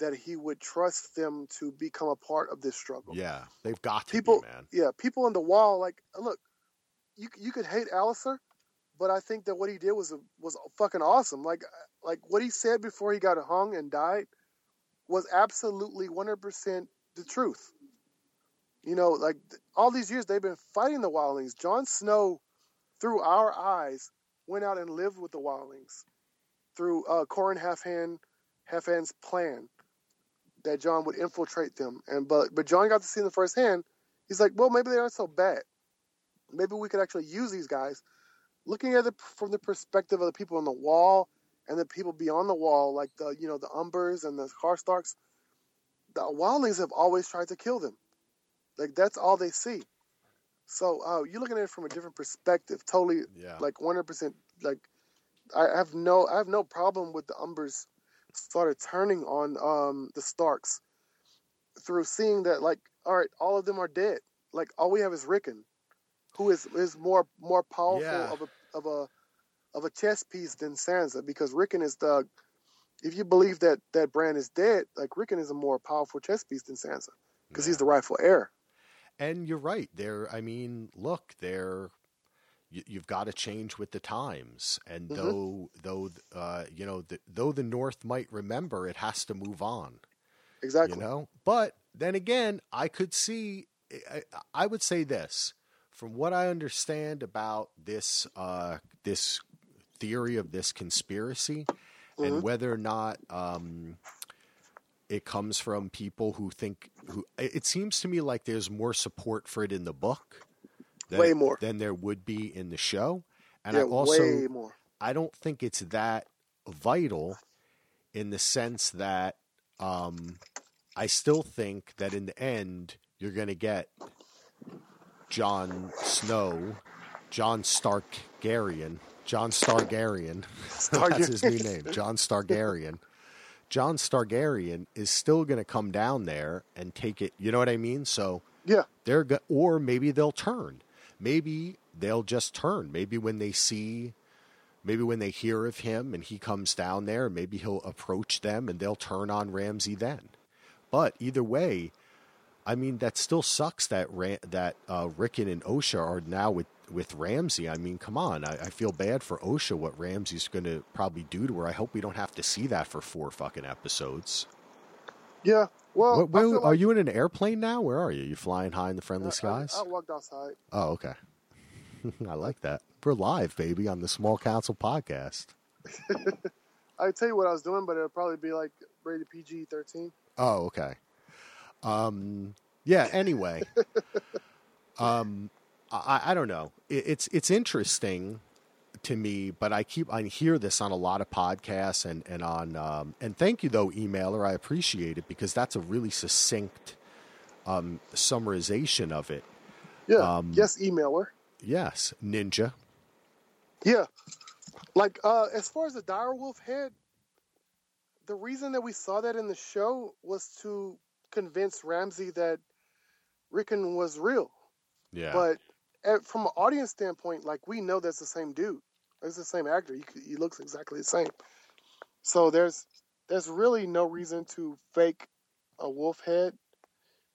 that he would trust them to become a part of this struggle. yeah, they've got to people be, man. yeah people on the wall like look you you could hate Alliser but I think that what he did was was fucking awesome like like what he said before he got hung and died was absolutely 100% the truth you know like all these years they've been fighting the wildlings Jon Snow through our eyes went out and lived with the wildlings through uh Qhorin Halfhand Halfhand's plan that Jon would infiltrate them and but but Jon got to see them firsthand he's like, well, maybe they aren't so bad. Maybe we could actually use these guys. Looking at it from the perspective of the people on the wall and the people beyond the wall, like the you know the Umbers and the Karstarks, the Wildlings have always tried to kill them. Like that's all they see. So uh, you're looking at it from a different perspective, totally Yeah. like 100. percent Like I have no I have no problem with the Umbers started turning on um, the Starks through seeing that like all right, all of them are dead. Like all we have is Rickon, who is is more more powerful Yeah. of a of a of a chess piece than Sansa because Rickon is the if you believe that that Bran is dead, like Rickon is a more powerful chess piece than Sansa because he's the rightful heir. And you're right. They're, I mean, look, they're, you, you've got to change with the times. And Mhm. though, though, uh, you know, the, though the North might remember, it has to move on. Exactly. You know, but then again, I could see. I, I would say this, from what I understand about this, uh, this theory of this conspiracy, and whether or not um, it comes from people who think who. It seems to me like there's more support for it in the book, than, Way more. than there would be in the show, and yeah, I also. I don't think it's that vital in the sense that um, I still think that in the end you're going to get Jon Snow, Jon Starkarian, Jon Stargarian. That's his new name, Jon Stargarian. Jon Stargarian is still going to come down there and take it. You know what I mean? So Yeah, they're go- or maybe they'll turn. Maybe they'll just turn. Maybe when they see, maybe when they hear of him and he comes down there, maybe he'll approach them and they'll turn on Ramsay then. But either way, I mean that still sucks that Ra- that uh, Rickon and Osha are now with with Ramsay. I mean, come on, I, I feel bad for Osha. What Ramsay's going to probably do to her. I hope we don't have to see that for four fucking episodes. yeah. Well, What- where- feel are like- you in an airplane now? Where are you? You flying high in the friendly I- skies? I, I walked outside. Oh, okay. I like that. We're live, baby, on the Small Council podcast. I tell you what I was doing, but it'll probably be like rated PG thirteen. Oh, okay. Um, yeah. Anyway, um, I, I don't know. It, it's it's interesting to me, but I keep I hear this on a lot of podcasts and and on um, and thank you though emailer I appreciate it because that's a really succinct um, summarization of it. Yeah. Um, yes, emailer. Yes, Ninja. Yeah. Like uh as far as the direwolf head, the reason that we saw that in the show was to convince Ramsay that Rickon was real. Yeah, But from an audience standpoint, like we know that's the same dude. It's the same actor. He, he looks exactly the same. So there's there's really no reason to fake a wolf head.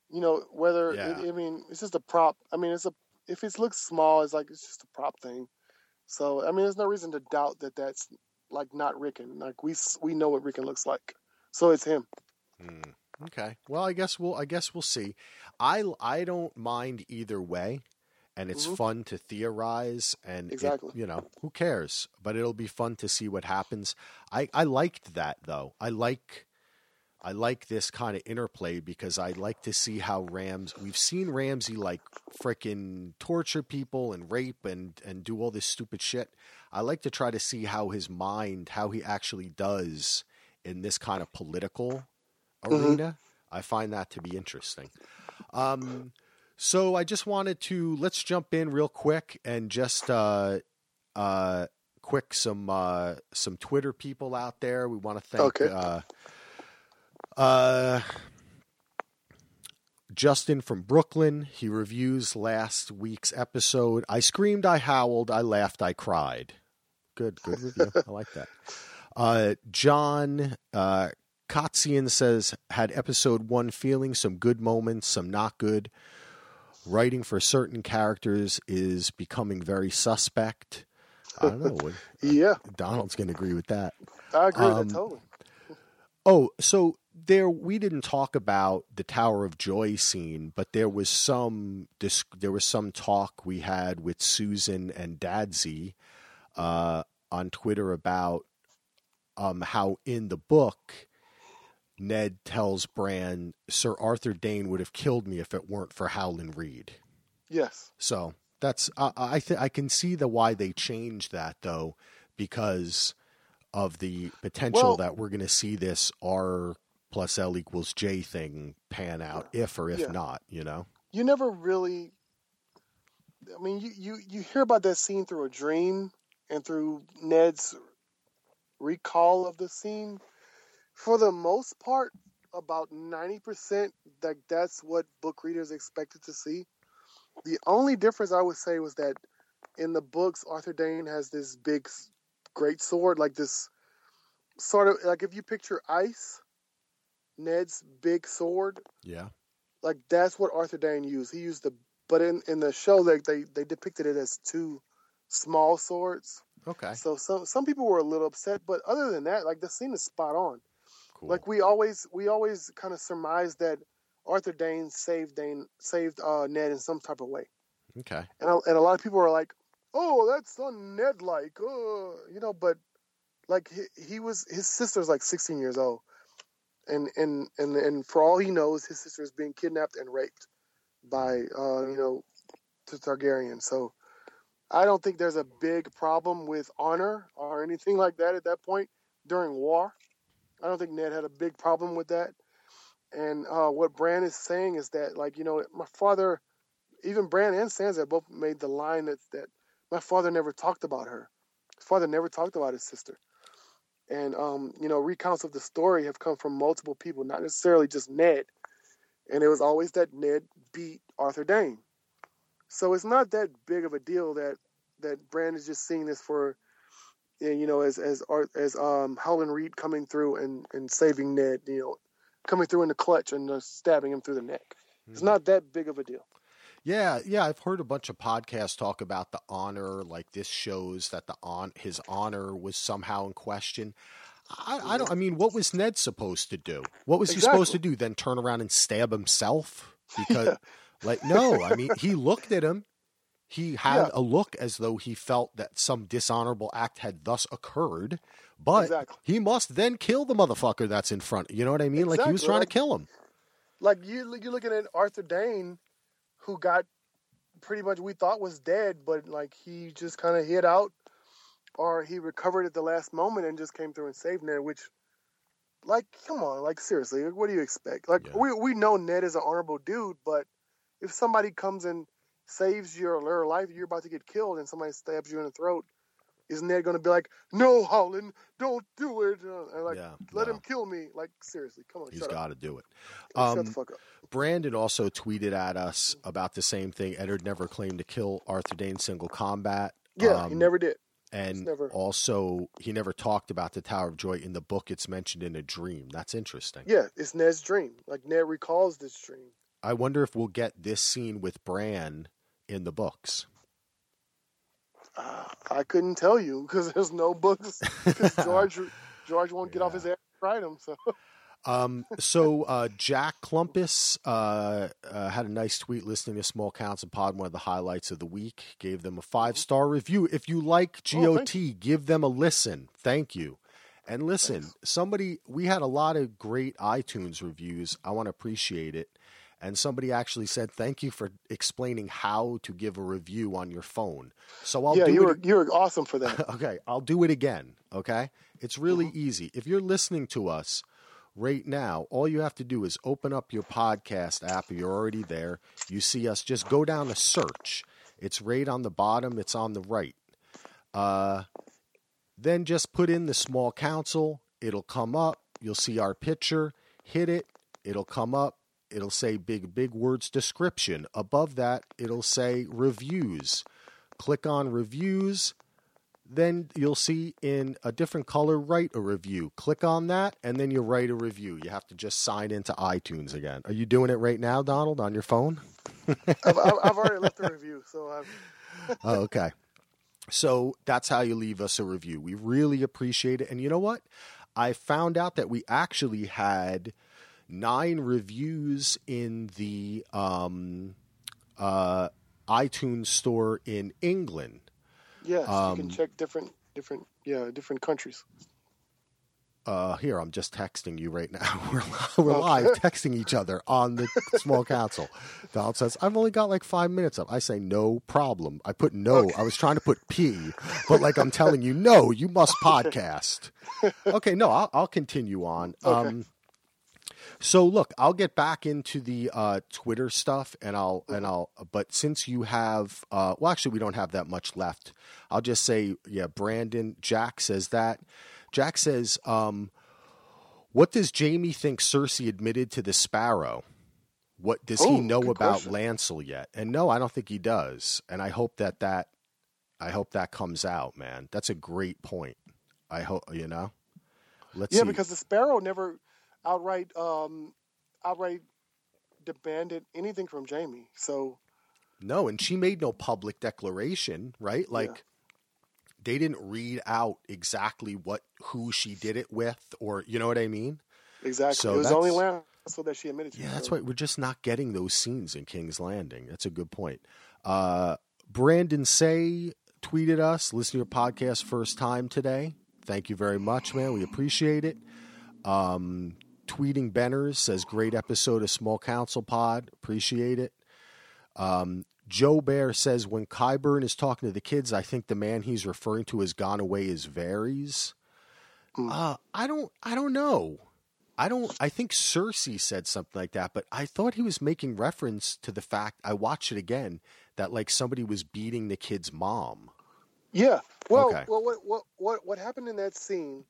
You know whether Yeah. it, I mean it's just a prop. I mean it's a if it looks small, it's like it's just a prop thing. So I mean there's no reason to doubt that that's like not Rickon. Like we we know what Rickon looks like. So it's him. Hmm. Okay. Well, I guess we'll I guess we'll see. I I don't mind either way, and it's Mhm. fun to theorize and it- you know who cares? But it'll be fun to see what happens. I I liked that though. I like. I like this kind of interplay because I like to see how Rams. We've seen Ramsay like frickin' torture people and rape and and do all this stupid shit. I like to try to see how his mind, how he actually does in this kind of political arena. I find that to be interesting. Um, so I just wanted to let's jump in real quick and just uh, uh, quick some uh, some Twitter people out there. We want to thank Okay. uh, uh, Justin from Brooklyn. He reviews last week's episode. I screamed, I howled, I laughed, I cried. Good, good review. I like that. Uh, John uh, Kotzian says, had episode one feeling, some good moments, some not good. Writing for certain characters is becoming very suspect. I don't know. Yeah, Donald's going to agree with that. I agree Um, with that totally. Oh, so there we didn't talk about the Tower of Joy scene, but there was some there was some talk we had with Susan and Dadsy uh, on Twitter about um, how in the book Ned tells Bran Sir Arthur Dayne would have killed me if it weren't for Howland Reed. Yes. So that's I I, th- I can see the why they changed that though because of the potential Well- that we're going to see this R plus L equals J thing pan out if or if Yeah. not, you know. you never really I mean you, you you hear about that scene through a dream and through Ned's recall of the scene. For the most part, about ninety percent like that's what book readers expected to see. The only difference I would say was that in the books Arthur Dayne has this big great sword, like this sort of like if you picture ice, Ned's big sword, Yeah. like that's what Arthur Dayne used. He used the but in in the show they they, they depicted it as two small swords. Okay. So some some people were a little upset, but other than that, like the scene is spot on. Cool. Like we always we always kind of surmised that Arthur Dayne saved Dayne saved uh, Ned in some type of way, okay. and a, and a lot of people are like, "Oh, that's un Ned like," uh, you know. But like he, he was his sister's like 16 years old, and and and and for all he knows, his sister is being kidnapped and raped by uh, you know the Targaryen. So I don't think there's a big problem with honor or anything like that at that point during war. I don't think Ned had a big problem with that. And uh, what Bran is saying is that, like, you know, my father, even Bran and Sansa both made the line that that my father never talked about her. His father never talked about his sister. And um, you know, recounts of the story have come from multiple people, not necessarily just Ned. And it was always that Ned beat Arthur Dayne. So it's not that big of a deal that that Bran is just seeing this for, you know, as as as um Howland Reed coming through and and saving Ned, you know, coming through in the clutch and uh, stabbing him through the neck. It's not that big of a deal. Yeah, yeah, I've heard a bunch of podcasts talk about the honor. Like this shows that the on his honor was somehow in question. I, I don't. I mean, what was Ned supposed to do? What was he supposed to do? Then turn around and stab himself? Because, like, no. I mean, he looked at him. He had Yeah. a look as though he felt that some dishonorable act had thus occurred, but Exactly. he must then kill the motherfucker that's in front. You know what I mean? Like he was trying like- to kill him. Like you, you're looking at Arthur Dayne, who got pretty much we thought was dead, but like he just kind of hid out, or he recovered at the last moment and just came through and saved Ned. Which, like, come on, like seriously, what do you expect? Like Yeah. we we know Ned is an honorable dude, but if somebody comes and saves your, your life, you're about to get killed, and somebody stabs you in the throat. Is Ned going to be like, "No, Howland, don't do it," uh, and like, Yeah, let no. him kill me? Like, seriously, come on, he's got to do it. shut Um, the fuck up. Brandon also tweeted at us about the same thing. Eddard never claimed to kill Arthur Dayne single combat. Yeah, he Um, never did. And never- also, he never talked about the Tower of Joy in the book. It's mentioned in a dream. That's interesting. Yeah, it's Ned's dream. Like Ned recalls this dream. I wonder if we'll get this scene with Bran in the books. Uh, I couldn't tell you because there's no books. George George won't get off his ass to write them. So Um, so uh, Jack Clumpus uh, uh, had a nice tweet listening to Small Council Pod, one of the highlights of the week. Gave them a five star review. If you like Oh, GOT, thank give them a listen. Thank you. And listen, somebody we had a lot of great iTunes reviews. I want to appreciate it. And somebody actually said thank you for explaining how to give a review on your phone. So I'll yeah, do you it were you were awesome for that. okay, I'll do it again. Okay, it's really easy. If you're listening to us right now, all you have to do is open up your podcast app. You're already there. You see us. Just go down to search. It's right on the bottom. It's on the right. Uh, then just put in the small council. It'll come up. You'll see our picture. Hit it. It'll come up. It'll say big, big words description. Above that, it'll say reviews. Click on reviews. Then you'll see in a different color, write a review. Click on that, and then you write a review. You have to just sign into iTunes again. Are you doing it right now, Donald, on your phone? I've, I've already left a review, so I've, oh, okay. So that's how you leave us a review. We really appreciate it. And you know what? I found out that we actually had nine reviews in the um, uh, iTunes store in England. yes, you Um, can check different different yeah different countries. Uh, here, I'm just texting you right now. We're, we're live texting each other on the small council. Donald says, I've only got like five minutes up. I say, no problem. I put no. I was trying to put P, but like I'm telling you, no, you must podcast. Okay, no, I'll, I'll continue on. Um, so look, I'll get back into the uh, Twitter stuff, and I'll and I'll. But since you have, uh, well, actually, we don't have that much left. I'll just say, yeah, Brandon Jack says that. Jack says, um, "What does Jaime think Cersei admitted to the Sparrow? What does he Oh, know about question. Lancel yet? And no, I don't think he does. And I hope that that, I hope that comes out, man. That's a great point. I hope you know. Let's Yeah, see. because the Sparrow never outright um outright demanded anything from Jaime. So No, and she made no public declaration, right? Like they didn't read out exactly what who she did it with or you know what I mean? exactly, So it was only Lancel that she admitted to. Yeah, that's So- why we're just not getting those scenes in King's Landing. That's a good point. Uh Brandon Say tweeted us, listen to your podcast first time today. Thank you very much, man. We appreciate it. Um tweeting Benners says great episode of Small Council Pod. Appreciate it. Um, Joe Bear says when Qyburn is talking to the kids, I think the man he's referring to has gone away is Varys. Uh, I don't. I don't know. I don't. I think Cersei said something like that, but I thought he was making reference to the fact. I watched it again that like somebody was beating the kid's mom. Yeah. Well, Okay. well, what what what what happened in that scene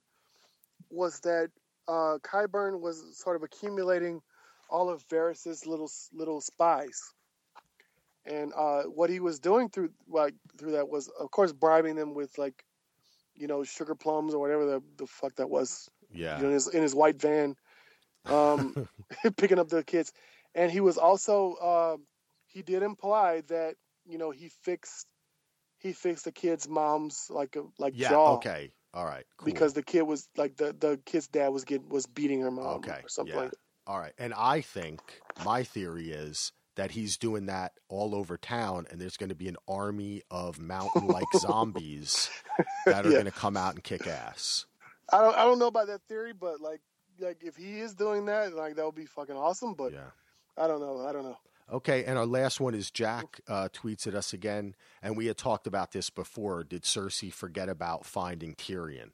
was that uh, Qyburn was sort of accumulating all of Varys's little little spies, and uh, what he was doing through like through that was, of course, bribing them with like, you know, sugar plums or whatever the the fuck that was. Yeah. You know, in his in his white van, um, picking up the kids, and he was also uh, he did imply that you know he fixed he fixed the kid's mom's like a like yeah. jaw Okay. All right. Cool. because the kid was like the the kid's dad was getting was beating her mom Okay. or something yeah. like that. All right. And I think my theory is that he's doing that all over town, and there's going to be an army of mountain-like zombies that are Yeah. going to come out and kick ass. I don't I don't know about that theory, but like like if he is doing that, like that would be fucking awesome. But Yeah. I don't know. I don't know. Okay, and our last one is Jack uh, tweets at us again, and we had talked about this before. Did Cersei forget about finding Tyrion?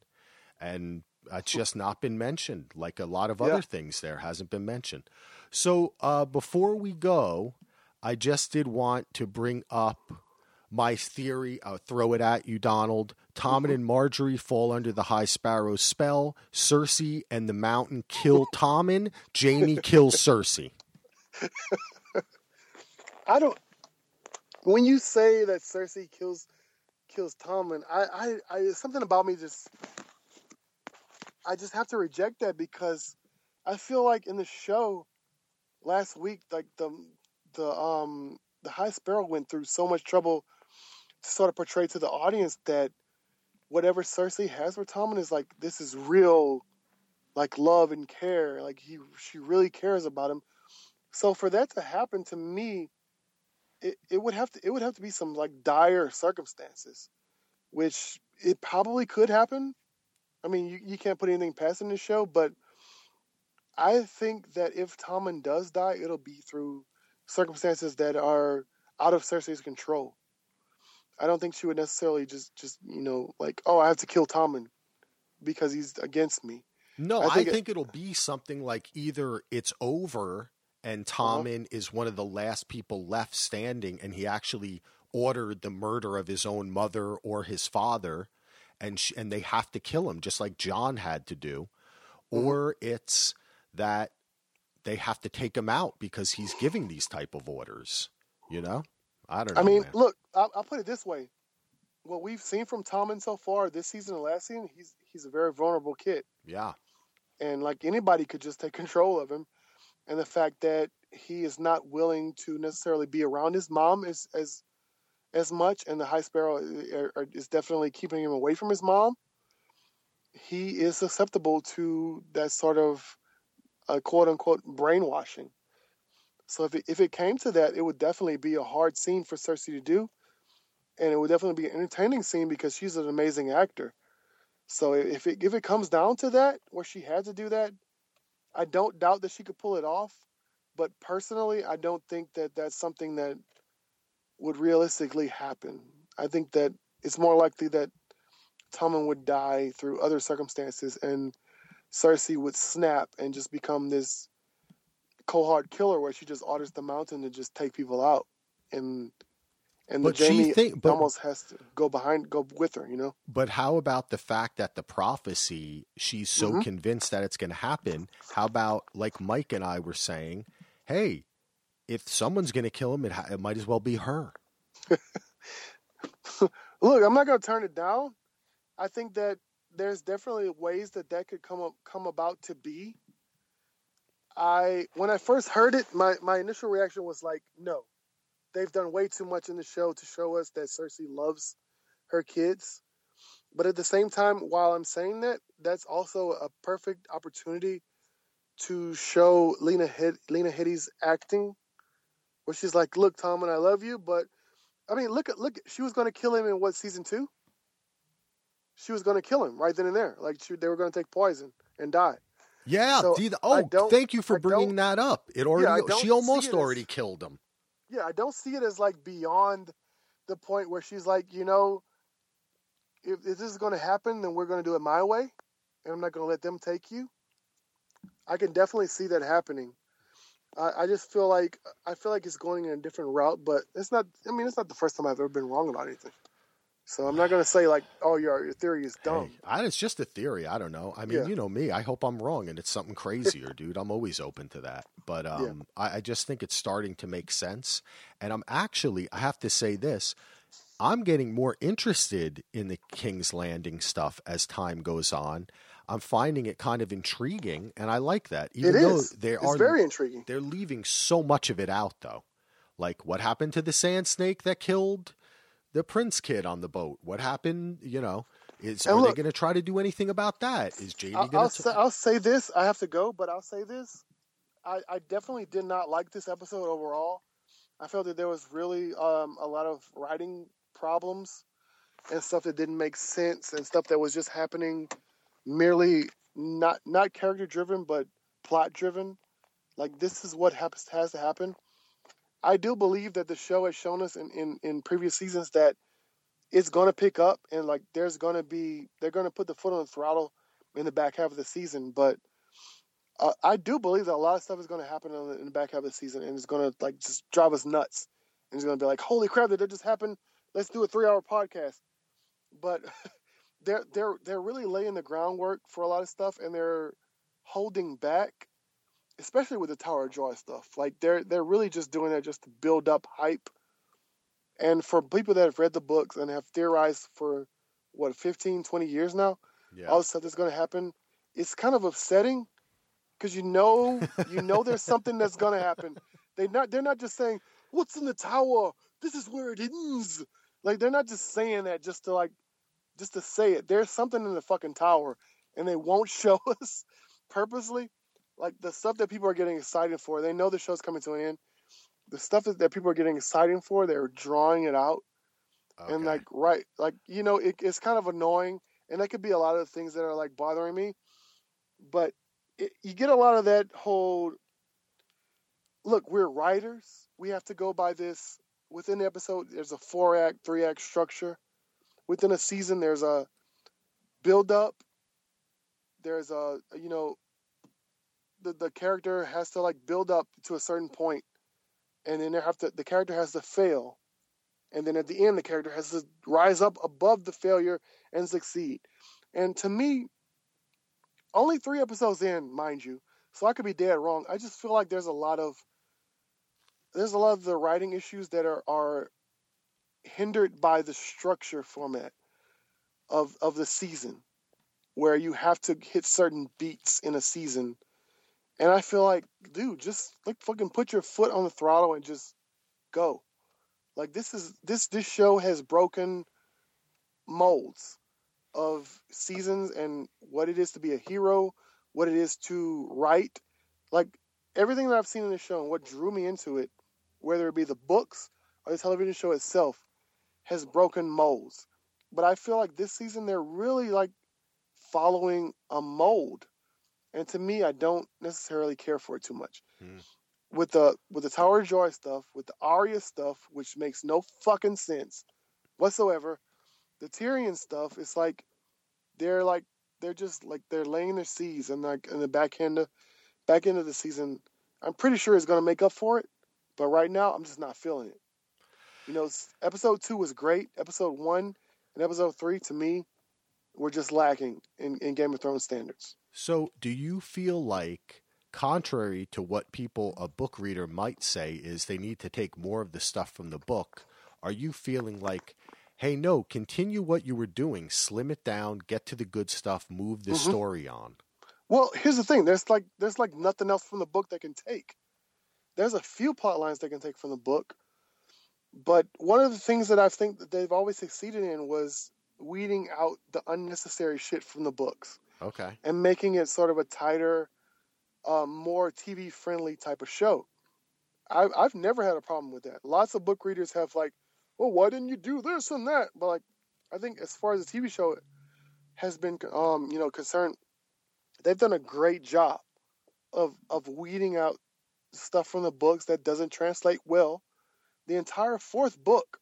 And it's just not been mentioned, like a lot of other Yeah. things there hasn't been mentioned. So uh, before we go, I just did want to bring up my theory. I'll throw it at you, Donald. Tommen and Margaery fall under the High Sparrow's spell. Cersei and the Mountain kill Tommen. Jaime kills Cersei. I don't. When you say that Cersei kills kills Tommen, I, I, I something about me just. I just have to reject that because I feel like in the show last week, like the the um the High Sparrow went through so much trouble to sort of portray to the audience that whatever Cersei has for Tommen is like this is real, like love and care. Like he she really cares about him. So for that to happen to me, it, it would have to it would have to be some like dire circumstances, which it probably could happen. I mean, you, you can't put anything past in this show, but I think that if Tommen does die, it'll be through circumstances that are out of Cersei's control. I don't think she would necessarily just just you know like oh I have to kill Tommen because he's against me. No, I I think think, it- it, will be something like either it's over and Uh-huh. Tommen is one of the last people left standing, and he actually ordered the murder of his own mother or his father, and sh- and they have to kill him just like Jon had to do, Mm-hmm. or it's that they have to take him out because he's giving these type of orders. You know, I don't know. I mean, man. look, I'll, I'll put it this way: what we've seen from Tommen so far this season and last season, he's he's a very vulnerable kid. yeah, and like anybody could just take control of him and the fact that he is not willing to necessarily be around his mom as as as much and the high sparrow are- are- is definitely keeping him away from his mom he is susceptible to that sort of uh, quote unquote brainwashing. So if it, if it came to that it would definitely be a hard scene for cersei to do and it would definitely be an entertaining scene because she's an amazing actor. So if it if it comes down to that, where she had to do that, I don't doubt that she could pull it off. But personally, I don't think that that's something that would realistically happen. I think that it's more likely that Tommen would die through other circumstances, and Cersei would snap and just become this cold-hard killer, where she just orders the Mountain to just take people out, and and But the she Jaime think- but- almost has to go behind, go with her, you know. But how about the fact that the prophecy, she's so Mm-hmm. convinced that it's going to happen? How about, like Mike and I were saying, hey, if someone's going to kill him, it, ha- it might as well be her. Look, I'm not going to turn it down. I think that there's definitely ways that that could come up, come about to be. I when I first heard it, my my initial reaction was like, no, they've done way too much in the show to show us that Cersei loves her kids. But at the same time, while I'm saying that, that's also a perfect opportunity to show Lena Head, Lena Headey's acting, where she's like, "Look, Tom, and I love you, but I mean, look at look. She was going to kill him in what season two? She was going to kill him right then and there. Like she, they were going to take poison and die. Yeah. So, the- oh, thank you for I bringing that up. It already. don't she almost as- already killed him. Yeah, I don't see it as like beyond the point where she's like, you know, if, if this is going to happen, then we're going to do it my way, and I'm not going to let them take you. I can definitely see that happening. I, I just feel like I feel like it's going in a different route, but it's not. I mean, it's not the first time I've ever been wrong about anything. So I'm not going to say like, oh, your your theory is dumb. Hey, I, it's just a theory. I don't know. I mean, Yeah. you know me. I hope I'm wrong and it's something crazier, dude. I'm always open to that. But um, I, I just think it's starting to make sense. And I'm actually, I have to say this. I'm getting more interested in the King's Landing stuff as time goes on. I'm finding it kind of intriguing, and I like that. Even It though is. they It's are very intriguing. they're leaving so much of it out, though. Like what happened to the sand snake that killed the prince kid on the boat? What happened? You know, is And are look- they going to try to do anything about that? Is Jaime going I'll, to? I'll say this. I have to go, but I'll say this. I, I definitely did not like this episode overall. I felt that there was really um, a lot of writing problems and stuff that didn't make sense and stuff that was just happening merely not not character driven but plot driven. Like this is what happens has to happen. I do believe that the show has shown us in, in, in previous seasons that it's going to pick up and like there's going to be they're going to put the foot on the throttle in the back half of the season. But uh, I do believe that a lot of stuff is going to happen in the, in the back half of the season and it's going to like just drive us nuts. And it's going to be like, holy crap, did that just happen? Let's do a three hour podcast. But they're they're they're really laying the groundwork for a lot of stuff and they're holding back especially with the Tower of Joy stuff. Like they're they're really just doing that just to build up hype. And for people that have read the books and have theorized for what 15, 20 years now, Yeah. all the stuff that's going to happen, it's kind of upsetting because you know you know there's something that's going to happen. They not they're not just saying what's in the tower. This is where it is. Like they're not just saying that just to like just to say it. There's something in the fucking tower, and they won't show us purposely like the stuff that people are getting excited for, they know the show's coming to an end. The stuff that, that people are getting excited for, they're drawing it out. And like, right, like, you know, it, it's kind of annoying. And that could be a lot of things that are like bothering me. But it, you get a lot of that whole look, we're writers. We have to go by this. Within the episode, there's a four act, three act structure. Within a season, there's a build up. There's a, you know, the, the character has to like build up to a certain point and then they have to the character has to fail and then at the end the character has to rise up above the failure and succeed. And to me only three episodes in mind you so i could be dead wrong i just feel like there's a lot of there's a lot of the writing issues that are are hindered by the structure format of of the season where you have to hit certain beats in a season and I feel like, dude, just like fucking put your foot on the throttle and just go. Like this is this this show has broken molds of seasons and what it is to be a hero, what it is to write. Like everything that I've seen in the show and what drew me into it, whether it be the books or the television show itself, has broken molds. But I feel like this season they're really like following a mold and to me, I don't necessarily care for it too much. Hmm. With the with the Tower of Joy stuff, with the Arya stuff, which makes no fucking sense whatsoever, the Tyrion stuff, it's like they're like they're just like they're laying their seeds, and like in the back end of back end of the season, I'm pretty sure it's gonna make up for it. But right now, I'm just not feeling it. You know, episode two was great. Episode one and episode three, to me, were just lacking in, in Game of Thrones standards. So, do you feel like, contrary to what people, a book reader might say, is they need to take more of the stuff from the book? Are you feeling like, hey, no, continue what you were doing, slim it down, get to the good stuff, move the Mhm. story on? Well, here's the thing. There's like there's like nothing else from the book they can take. There's a few plot lines they can take from the book, but one of the things that I think that they've always succeeded in was weeding out the unnecessary shit from the books Okay. and making it sort of a tighter, um, more TV friendly type of show. I, I've never had a problem with that. Lots of book readers have like, well, why didn't you do this and that? But like, I think as far as the TV show has been, um, you know, concerned, they've done a great job of of weeding out stuff from the books that doesn't translate well. The entire fourth book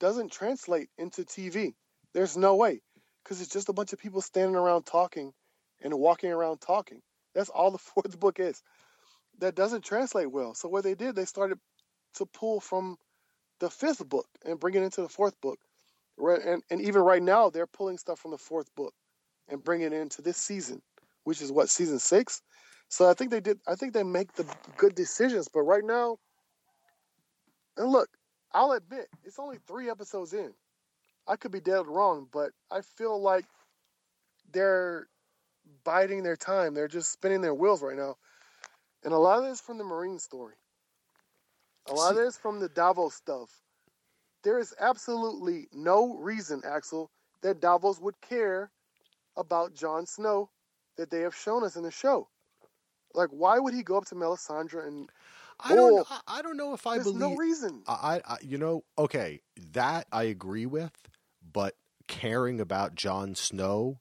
doesn't translate into TV. There's no way because it's just a bunch of people standing around talking and walking around talking. That's all the fourth book is. That doesn't translate well. So what they did, they started to pull from the fifth book and bring it into the fourth book. And, and even right now, they're pulling stuff from the fourth book and bringing it into this season, which is what season six. So I think they did. I think they make the good decisions. But right now, and look, I'll admit it's only three episodes in. I could be dead wrong, but I feel like they're biding their time. They're just spinning their wheels right now. And a lot of this from the Meereen story. A lot of this from the Davos stuff. There is absolutely no reason, Axel, that Davos would care about Jon Snow that they have shown us in the show. Like, why would he go up to Melisandre and I don't. Oh, know, I, don't know if I believe there's believe. no reason. I, I, you know, okay, that I agree with, but caring about Jon Snow,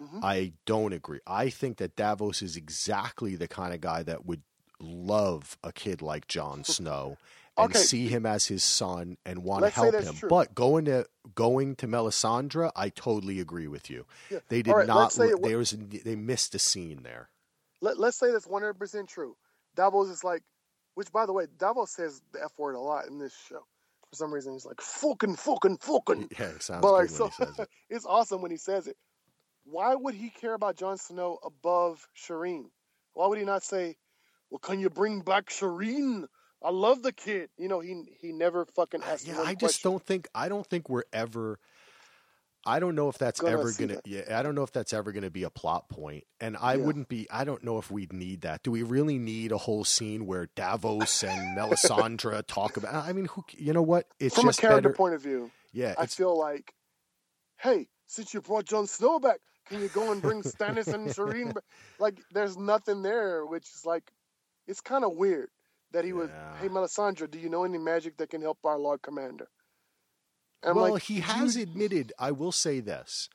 Mhm. I don't agree. I think that Davos is exactly the kind of guy that would love a kid like Jon Snow. and Okay. see him as his son and want to Let's say help him. true. But going to going to Melisandre, I totally agree with you. Yeah. They did right, not. let's say it there was they missed a scene there. Let, let's say that's 100% true. Davos is like, which by the way, Davos says the F word a lot in this show. For some reason, he's like, fucking, fucking, fucking. Yeah, it sounds But like, so it. it's awesome when he says it. Why would he care about Jon Snow above Shireen? Why would he not say, well, can you bring back Shireen? I love the kid. You know, he he never fucking asked Yeah, one I just don't think I don't think we're ever. I don't know if that's Gonna ever gonna. that. Yeah, I don't know if that's ever gonna be a plot point, and I Yeah. wouldn't be. I don't know if we'd need that. Do we really need a whole scene where Davos and Melisandre talk about? I mean, who? You know what? It's From a character better. point of view, yeah, I feel like, hey, since you brought Jon Snow back, can you go and bring Stannis and Shireen back? Like, there's nothing there, which is like, it's kind of weird that he would, Yeah. hey, Melisandre, do you know any magic that can help our Lord Commander? And well, like, he "You- has admitted. I will say this: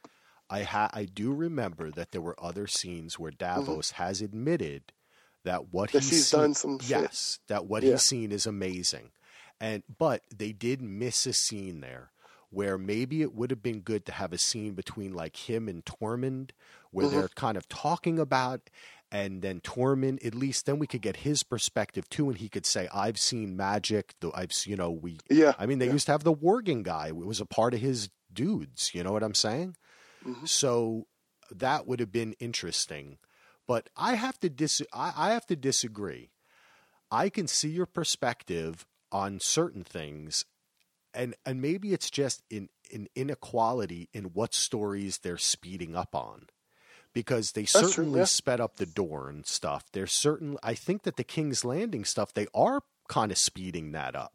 I ha- I do remember that there were other scenes where Davos has admitted that what Mm-hmm. That he's she's seen, done some shit. yes, that what Yeah. he's seen is amazing, and but they did miss a scene there where maybe it would have been good to have a scene between like him and Tormund where Mm-hmm. they're kind of talking about. And then Tormund, at least then we could get his perspective too, and he could say, "I've seen magic. The I've, you know, we Yeah. I mean, they yeah. used to have the Worgen guy. It was a part of his dudes. You know what I'm saying? Mm-hmm. So that would have been interesting. But I have to dis. I, I have to disagree. I can see your perspective on certain things, and and maybe it's just in an inequality in what stories they're speeding up on. Because they true, certainly yeah. sped up the door and stuff. There's certain. I think that the King's Landing stuff they are kind of speeding that up.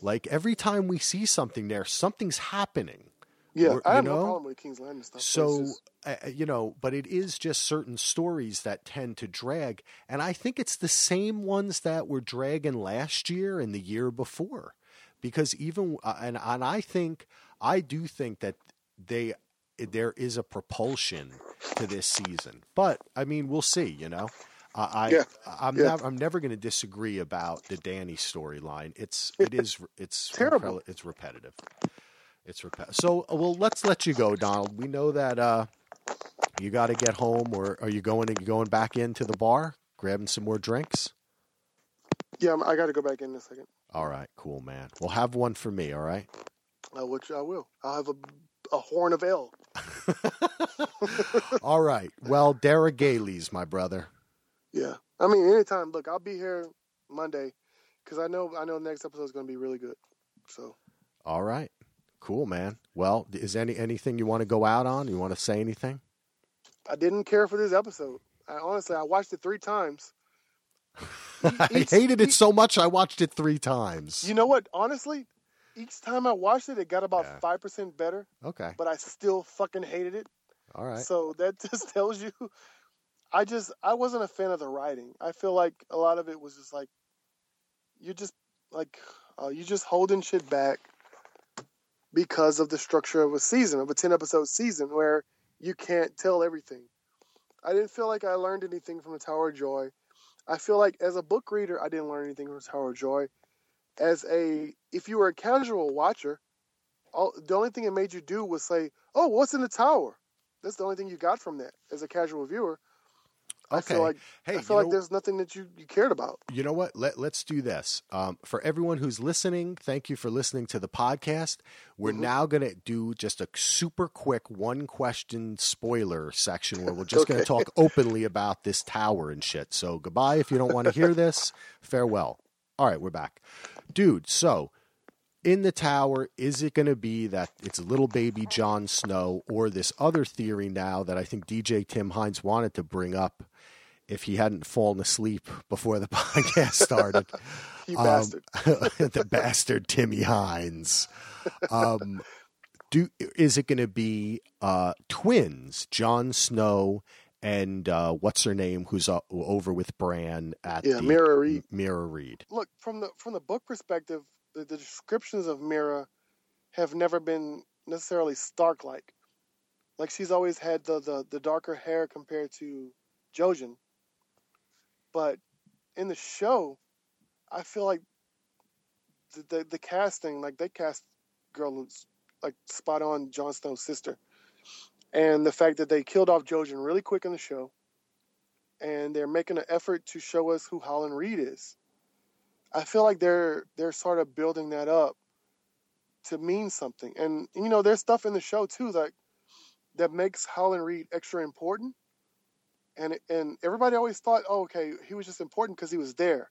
Like every time we see something there, something's happening. Yeah, Or- I you have know? no problem with King's Landing stuff. So, just- uh, you know, but it is just certain stories that tend to drag. And I think it's the same ones that were dragging last year and the year before. Because even, uh, and, and I think, I do think that they, there is a propulsion to this season. But, I mean, we'll see, you know. Uh, I, Yeah, I'm, yeah. I'm never going to disagree about the Dany storyline. It's, it is, it's Terrible. incredi- It's repetitive. It's repetitive. So, uh, well, let's let you go, Donald. We know that uh, you got to get home, or are you going? Are you going back into the bar, grabbing some more drinks? yeah, I got to go back in, in a second. All right, cool, man. Well, have one for me. All right. Uh, which I will. I'll have a, a horn of ale. all right. Well, Derek Gailey's my brother. Yeah, I mean, anytime. Look, I'll be here Monday because I know I know the next episode is going to be really good. So All right. Cool, man. Well, is any anything you want to go out on? You want to say anything? I didn't care for this episode. I honestly, I watched it three times. I hated it so much. I watched it three times. You know what? Honestly, each time I watched it, it got about Yeah. five percent better, Okay. but I still fucking hated it. All right. So that just tells you, I just I wasn't a fan of the writing. I feel like a lot of it was just like, you're just like, uh, you just holding shit back because of the structure of a season of a ten episode season where you can't tell everything. I didn't feel like I learned anything from the Tower of Joy. I feel like as a book reader, I didn't learn anything from the Tower of Joy. As a, if you were a casual watcher, all, the only thing it made you do was say, "Oh, what's in the tower?" That's the only thing you got from that as a casual viewer. I Okay. feel like Hey, I feel like know- there's nothing that you, you cared about. you know what? Let, let's do this. Um, for everyone who's listening, thank you for listening to the podcast. We're now going to do just a super quick one question spoiler section where we're just going to talk openly about this tower and shit. So goodbye if you don't want to hear this. Farewell. All right, we're back. Dude, so in the tower, is it going to be that it's little baby Jon Snow or this other theory now that I think DJ Tim Hines wanted to bring up if he hadn't fallen asleep before the podcast started? You Um, bastard. the bastard Timmy Hines. Um, do is it going to be uh, twins, Jon Snow and uh, what's her name, who's uh, over with Bran at Yeah, the Meera Reed. Meera Reed. Look from the from the book perspective, the, the descriptions of Meera have never been necessarily Stark like. Like she's always had the, the, the darker hair compared to Jojen. But in the show, I feel like the, the the casting, like they cast girl like spot on Jon Snow's sister, and the fact that they killed off Jojen really quick in the show, and they're making an effort to show us who Howland Reed is. I feel like they're they're sort of building that up to mean something, and you know, there's stuff in the show too that that makes Howland Reed extra important, and and everybody always thought, oh, okay, he was just important because he was there,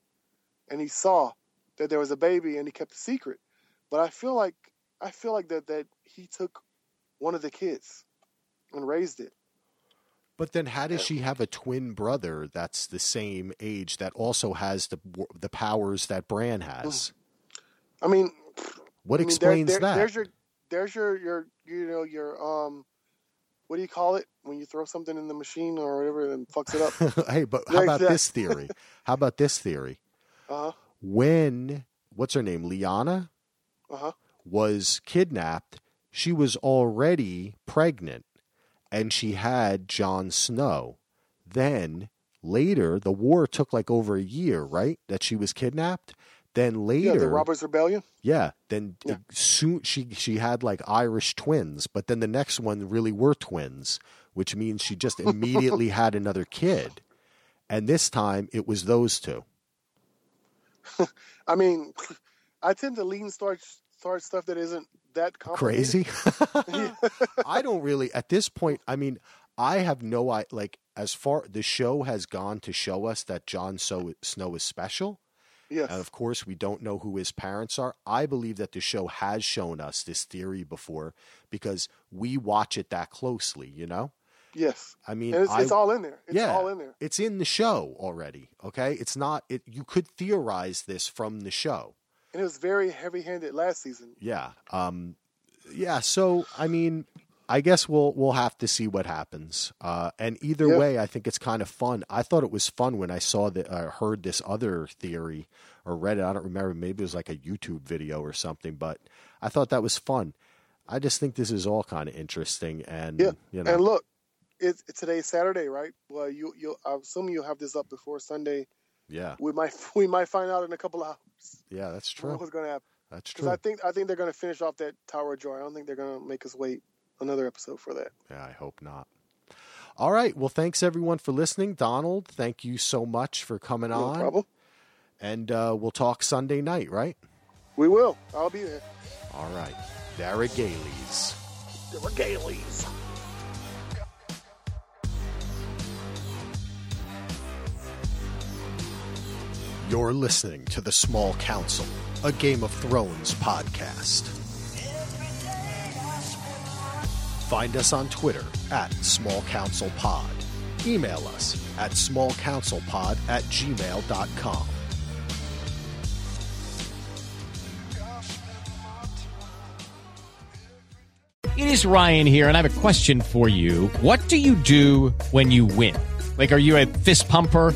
and he saw that there was a baby and he kept the secret. But I feel like I feel like that that he took one of the kids and raised it. But then, how does she have a twin brother that's the same age that also has the the powers that Bran has? I mean, What I mean, there- explains there- that? There's your there's your your you know your um what do you call it when you throw something in the machine or whatever and fucks it up? hey, but how about this theory? How about this theory? Uh huh. When what's her name, Lyanna, Uh huh. was kidnapped, she was already pregnant, and she had Jon Snow. Then later, the war took like over a year, right? That she was kidnapped. Then later, Yeah, the Robert's Rebellion. Yeah, then Yeah. soon she she had like Irish twins, but then the next one really were twins, which means she just immediately had another kid. And this time it was those two. I mean, I tend to lean towards towards stuff that isn't that. Crazy. I don't really at this point, I mean, I have no I like as far the show has gone to show us that so, Snow is special. Yes. And of course, we don't know who his parents are. I believe that the show has shown us this theory before because we watch it that closely, you know? yes. I mean, it's, I, it's all in there. It's yeah, all in there. It's in the show already, okay? It's not it you could theorize this from the show. And it was very heavy-handed last season. Yeah. Um yeah, so I mean, I guess we'll we'll have to see what happens. Uh and either Yeah. way, I think it's kind of fun. I thought it was fun when I saw that uh, heard this other theory or read it. I don't remember, maybe it was like a YouTube video or something, but I thought that was fun. I just think this is all kind of interesting and Yeah. you know. And look, it's, it's today's Saturday, right? Well, you you I assume you'll have this up before Sunday. Yeah. We might we might find out in a couple of hours Yeah, that's I don't know true. what's going to happen. That's true. I think I think they're going to finish off that Tower of Joy. I don't think they're going to make us wait another episode for that. Yeah, I hope not. All right. Well, thanks everyone for listening. Donald, thank you so much for coming No on. problem. And uh, we'll talk Sunday night, right? We will. I'll be there. All right. Dara Gailey's. You're listening to The Small Council, a Game of Thrones podcast. Find us on Twitter at Small Council Pod. Email us at smallcouncilpod at gmail.com. It is Ryan here, and I have a question for you. What do you do when you win? Like, are you a fist pumper,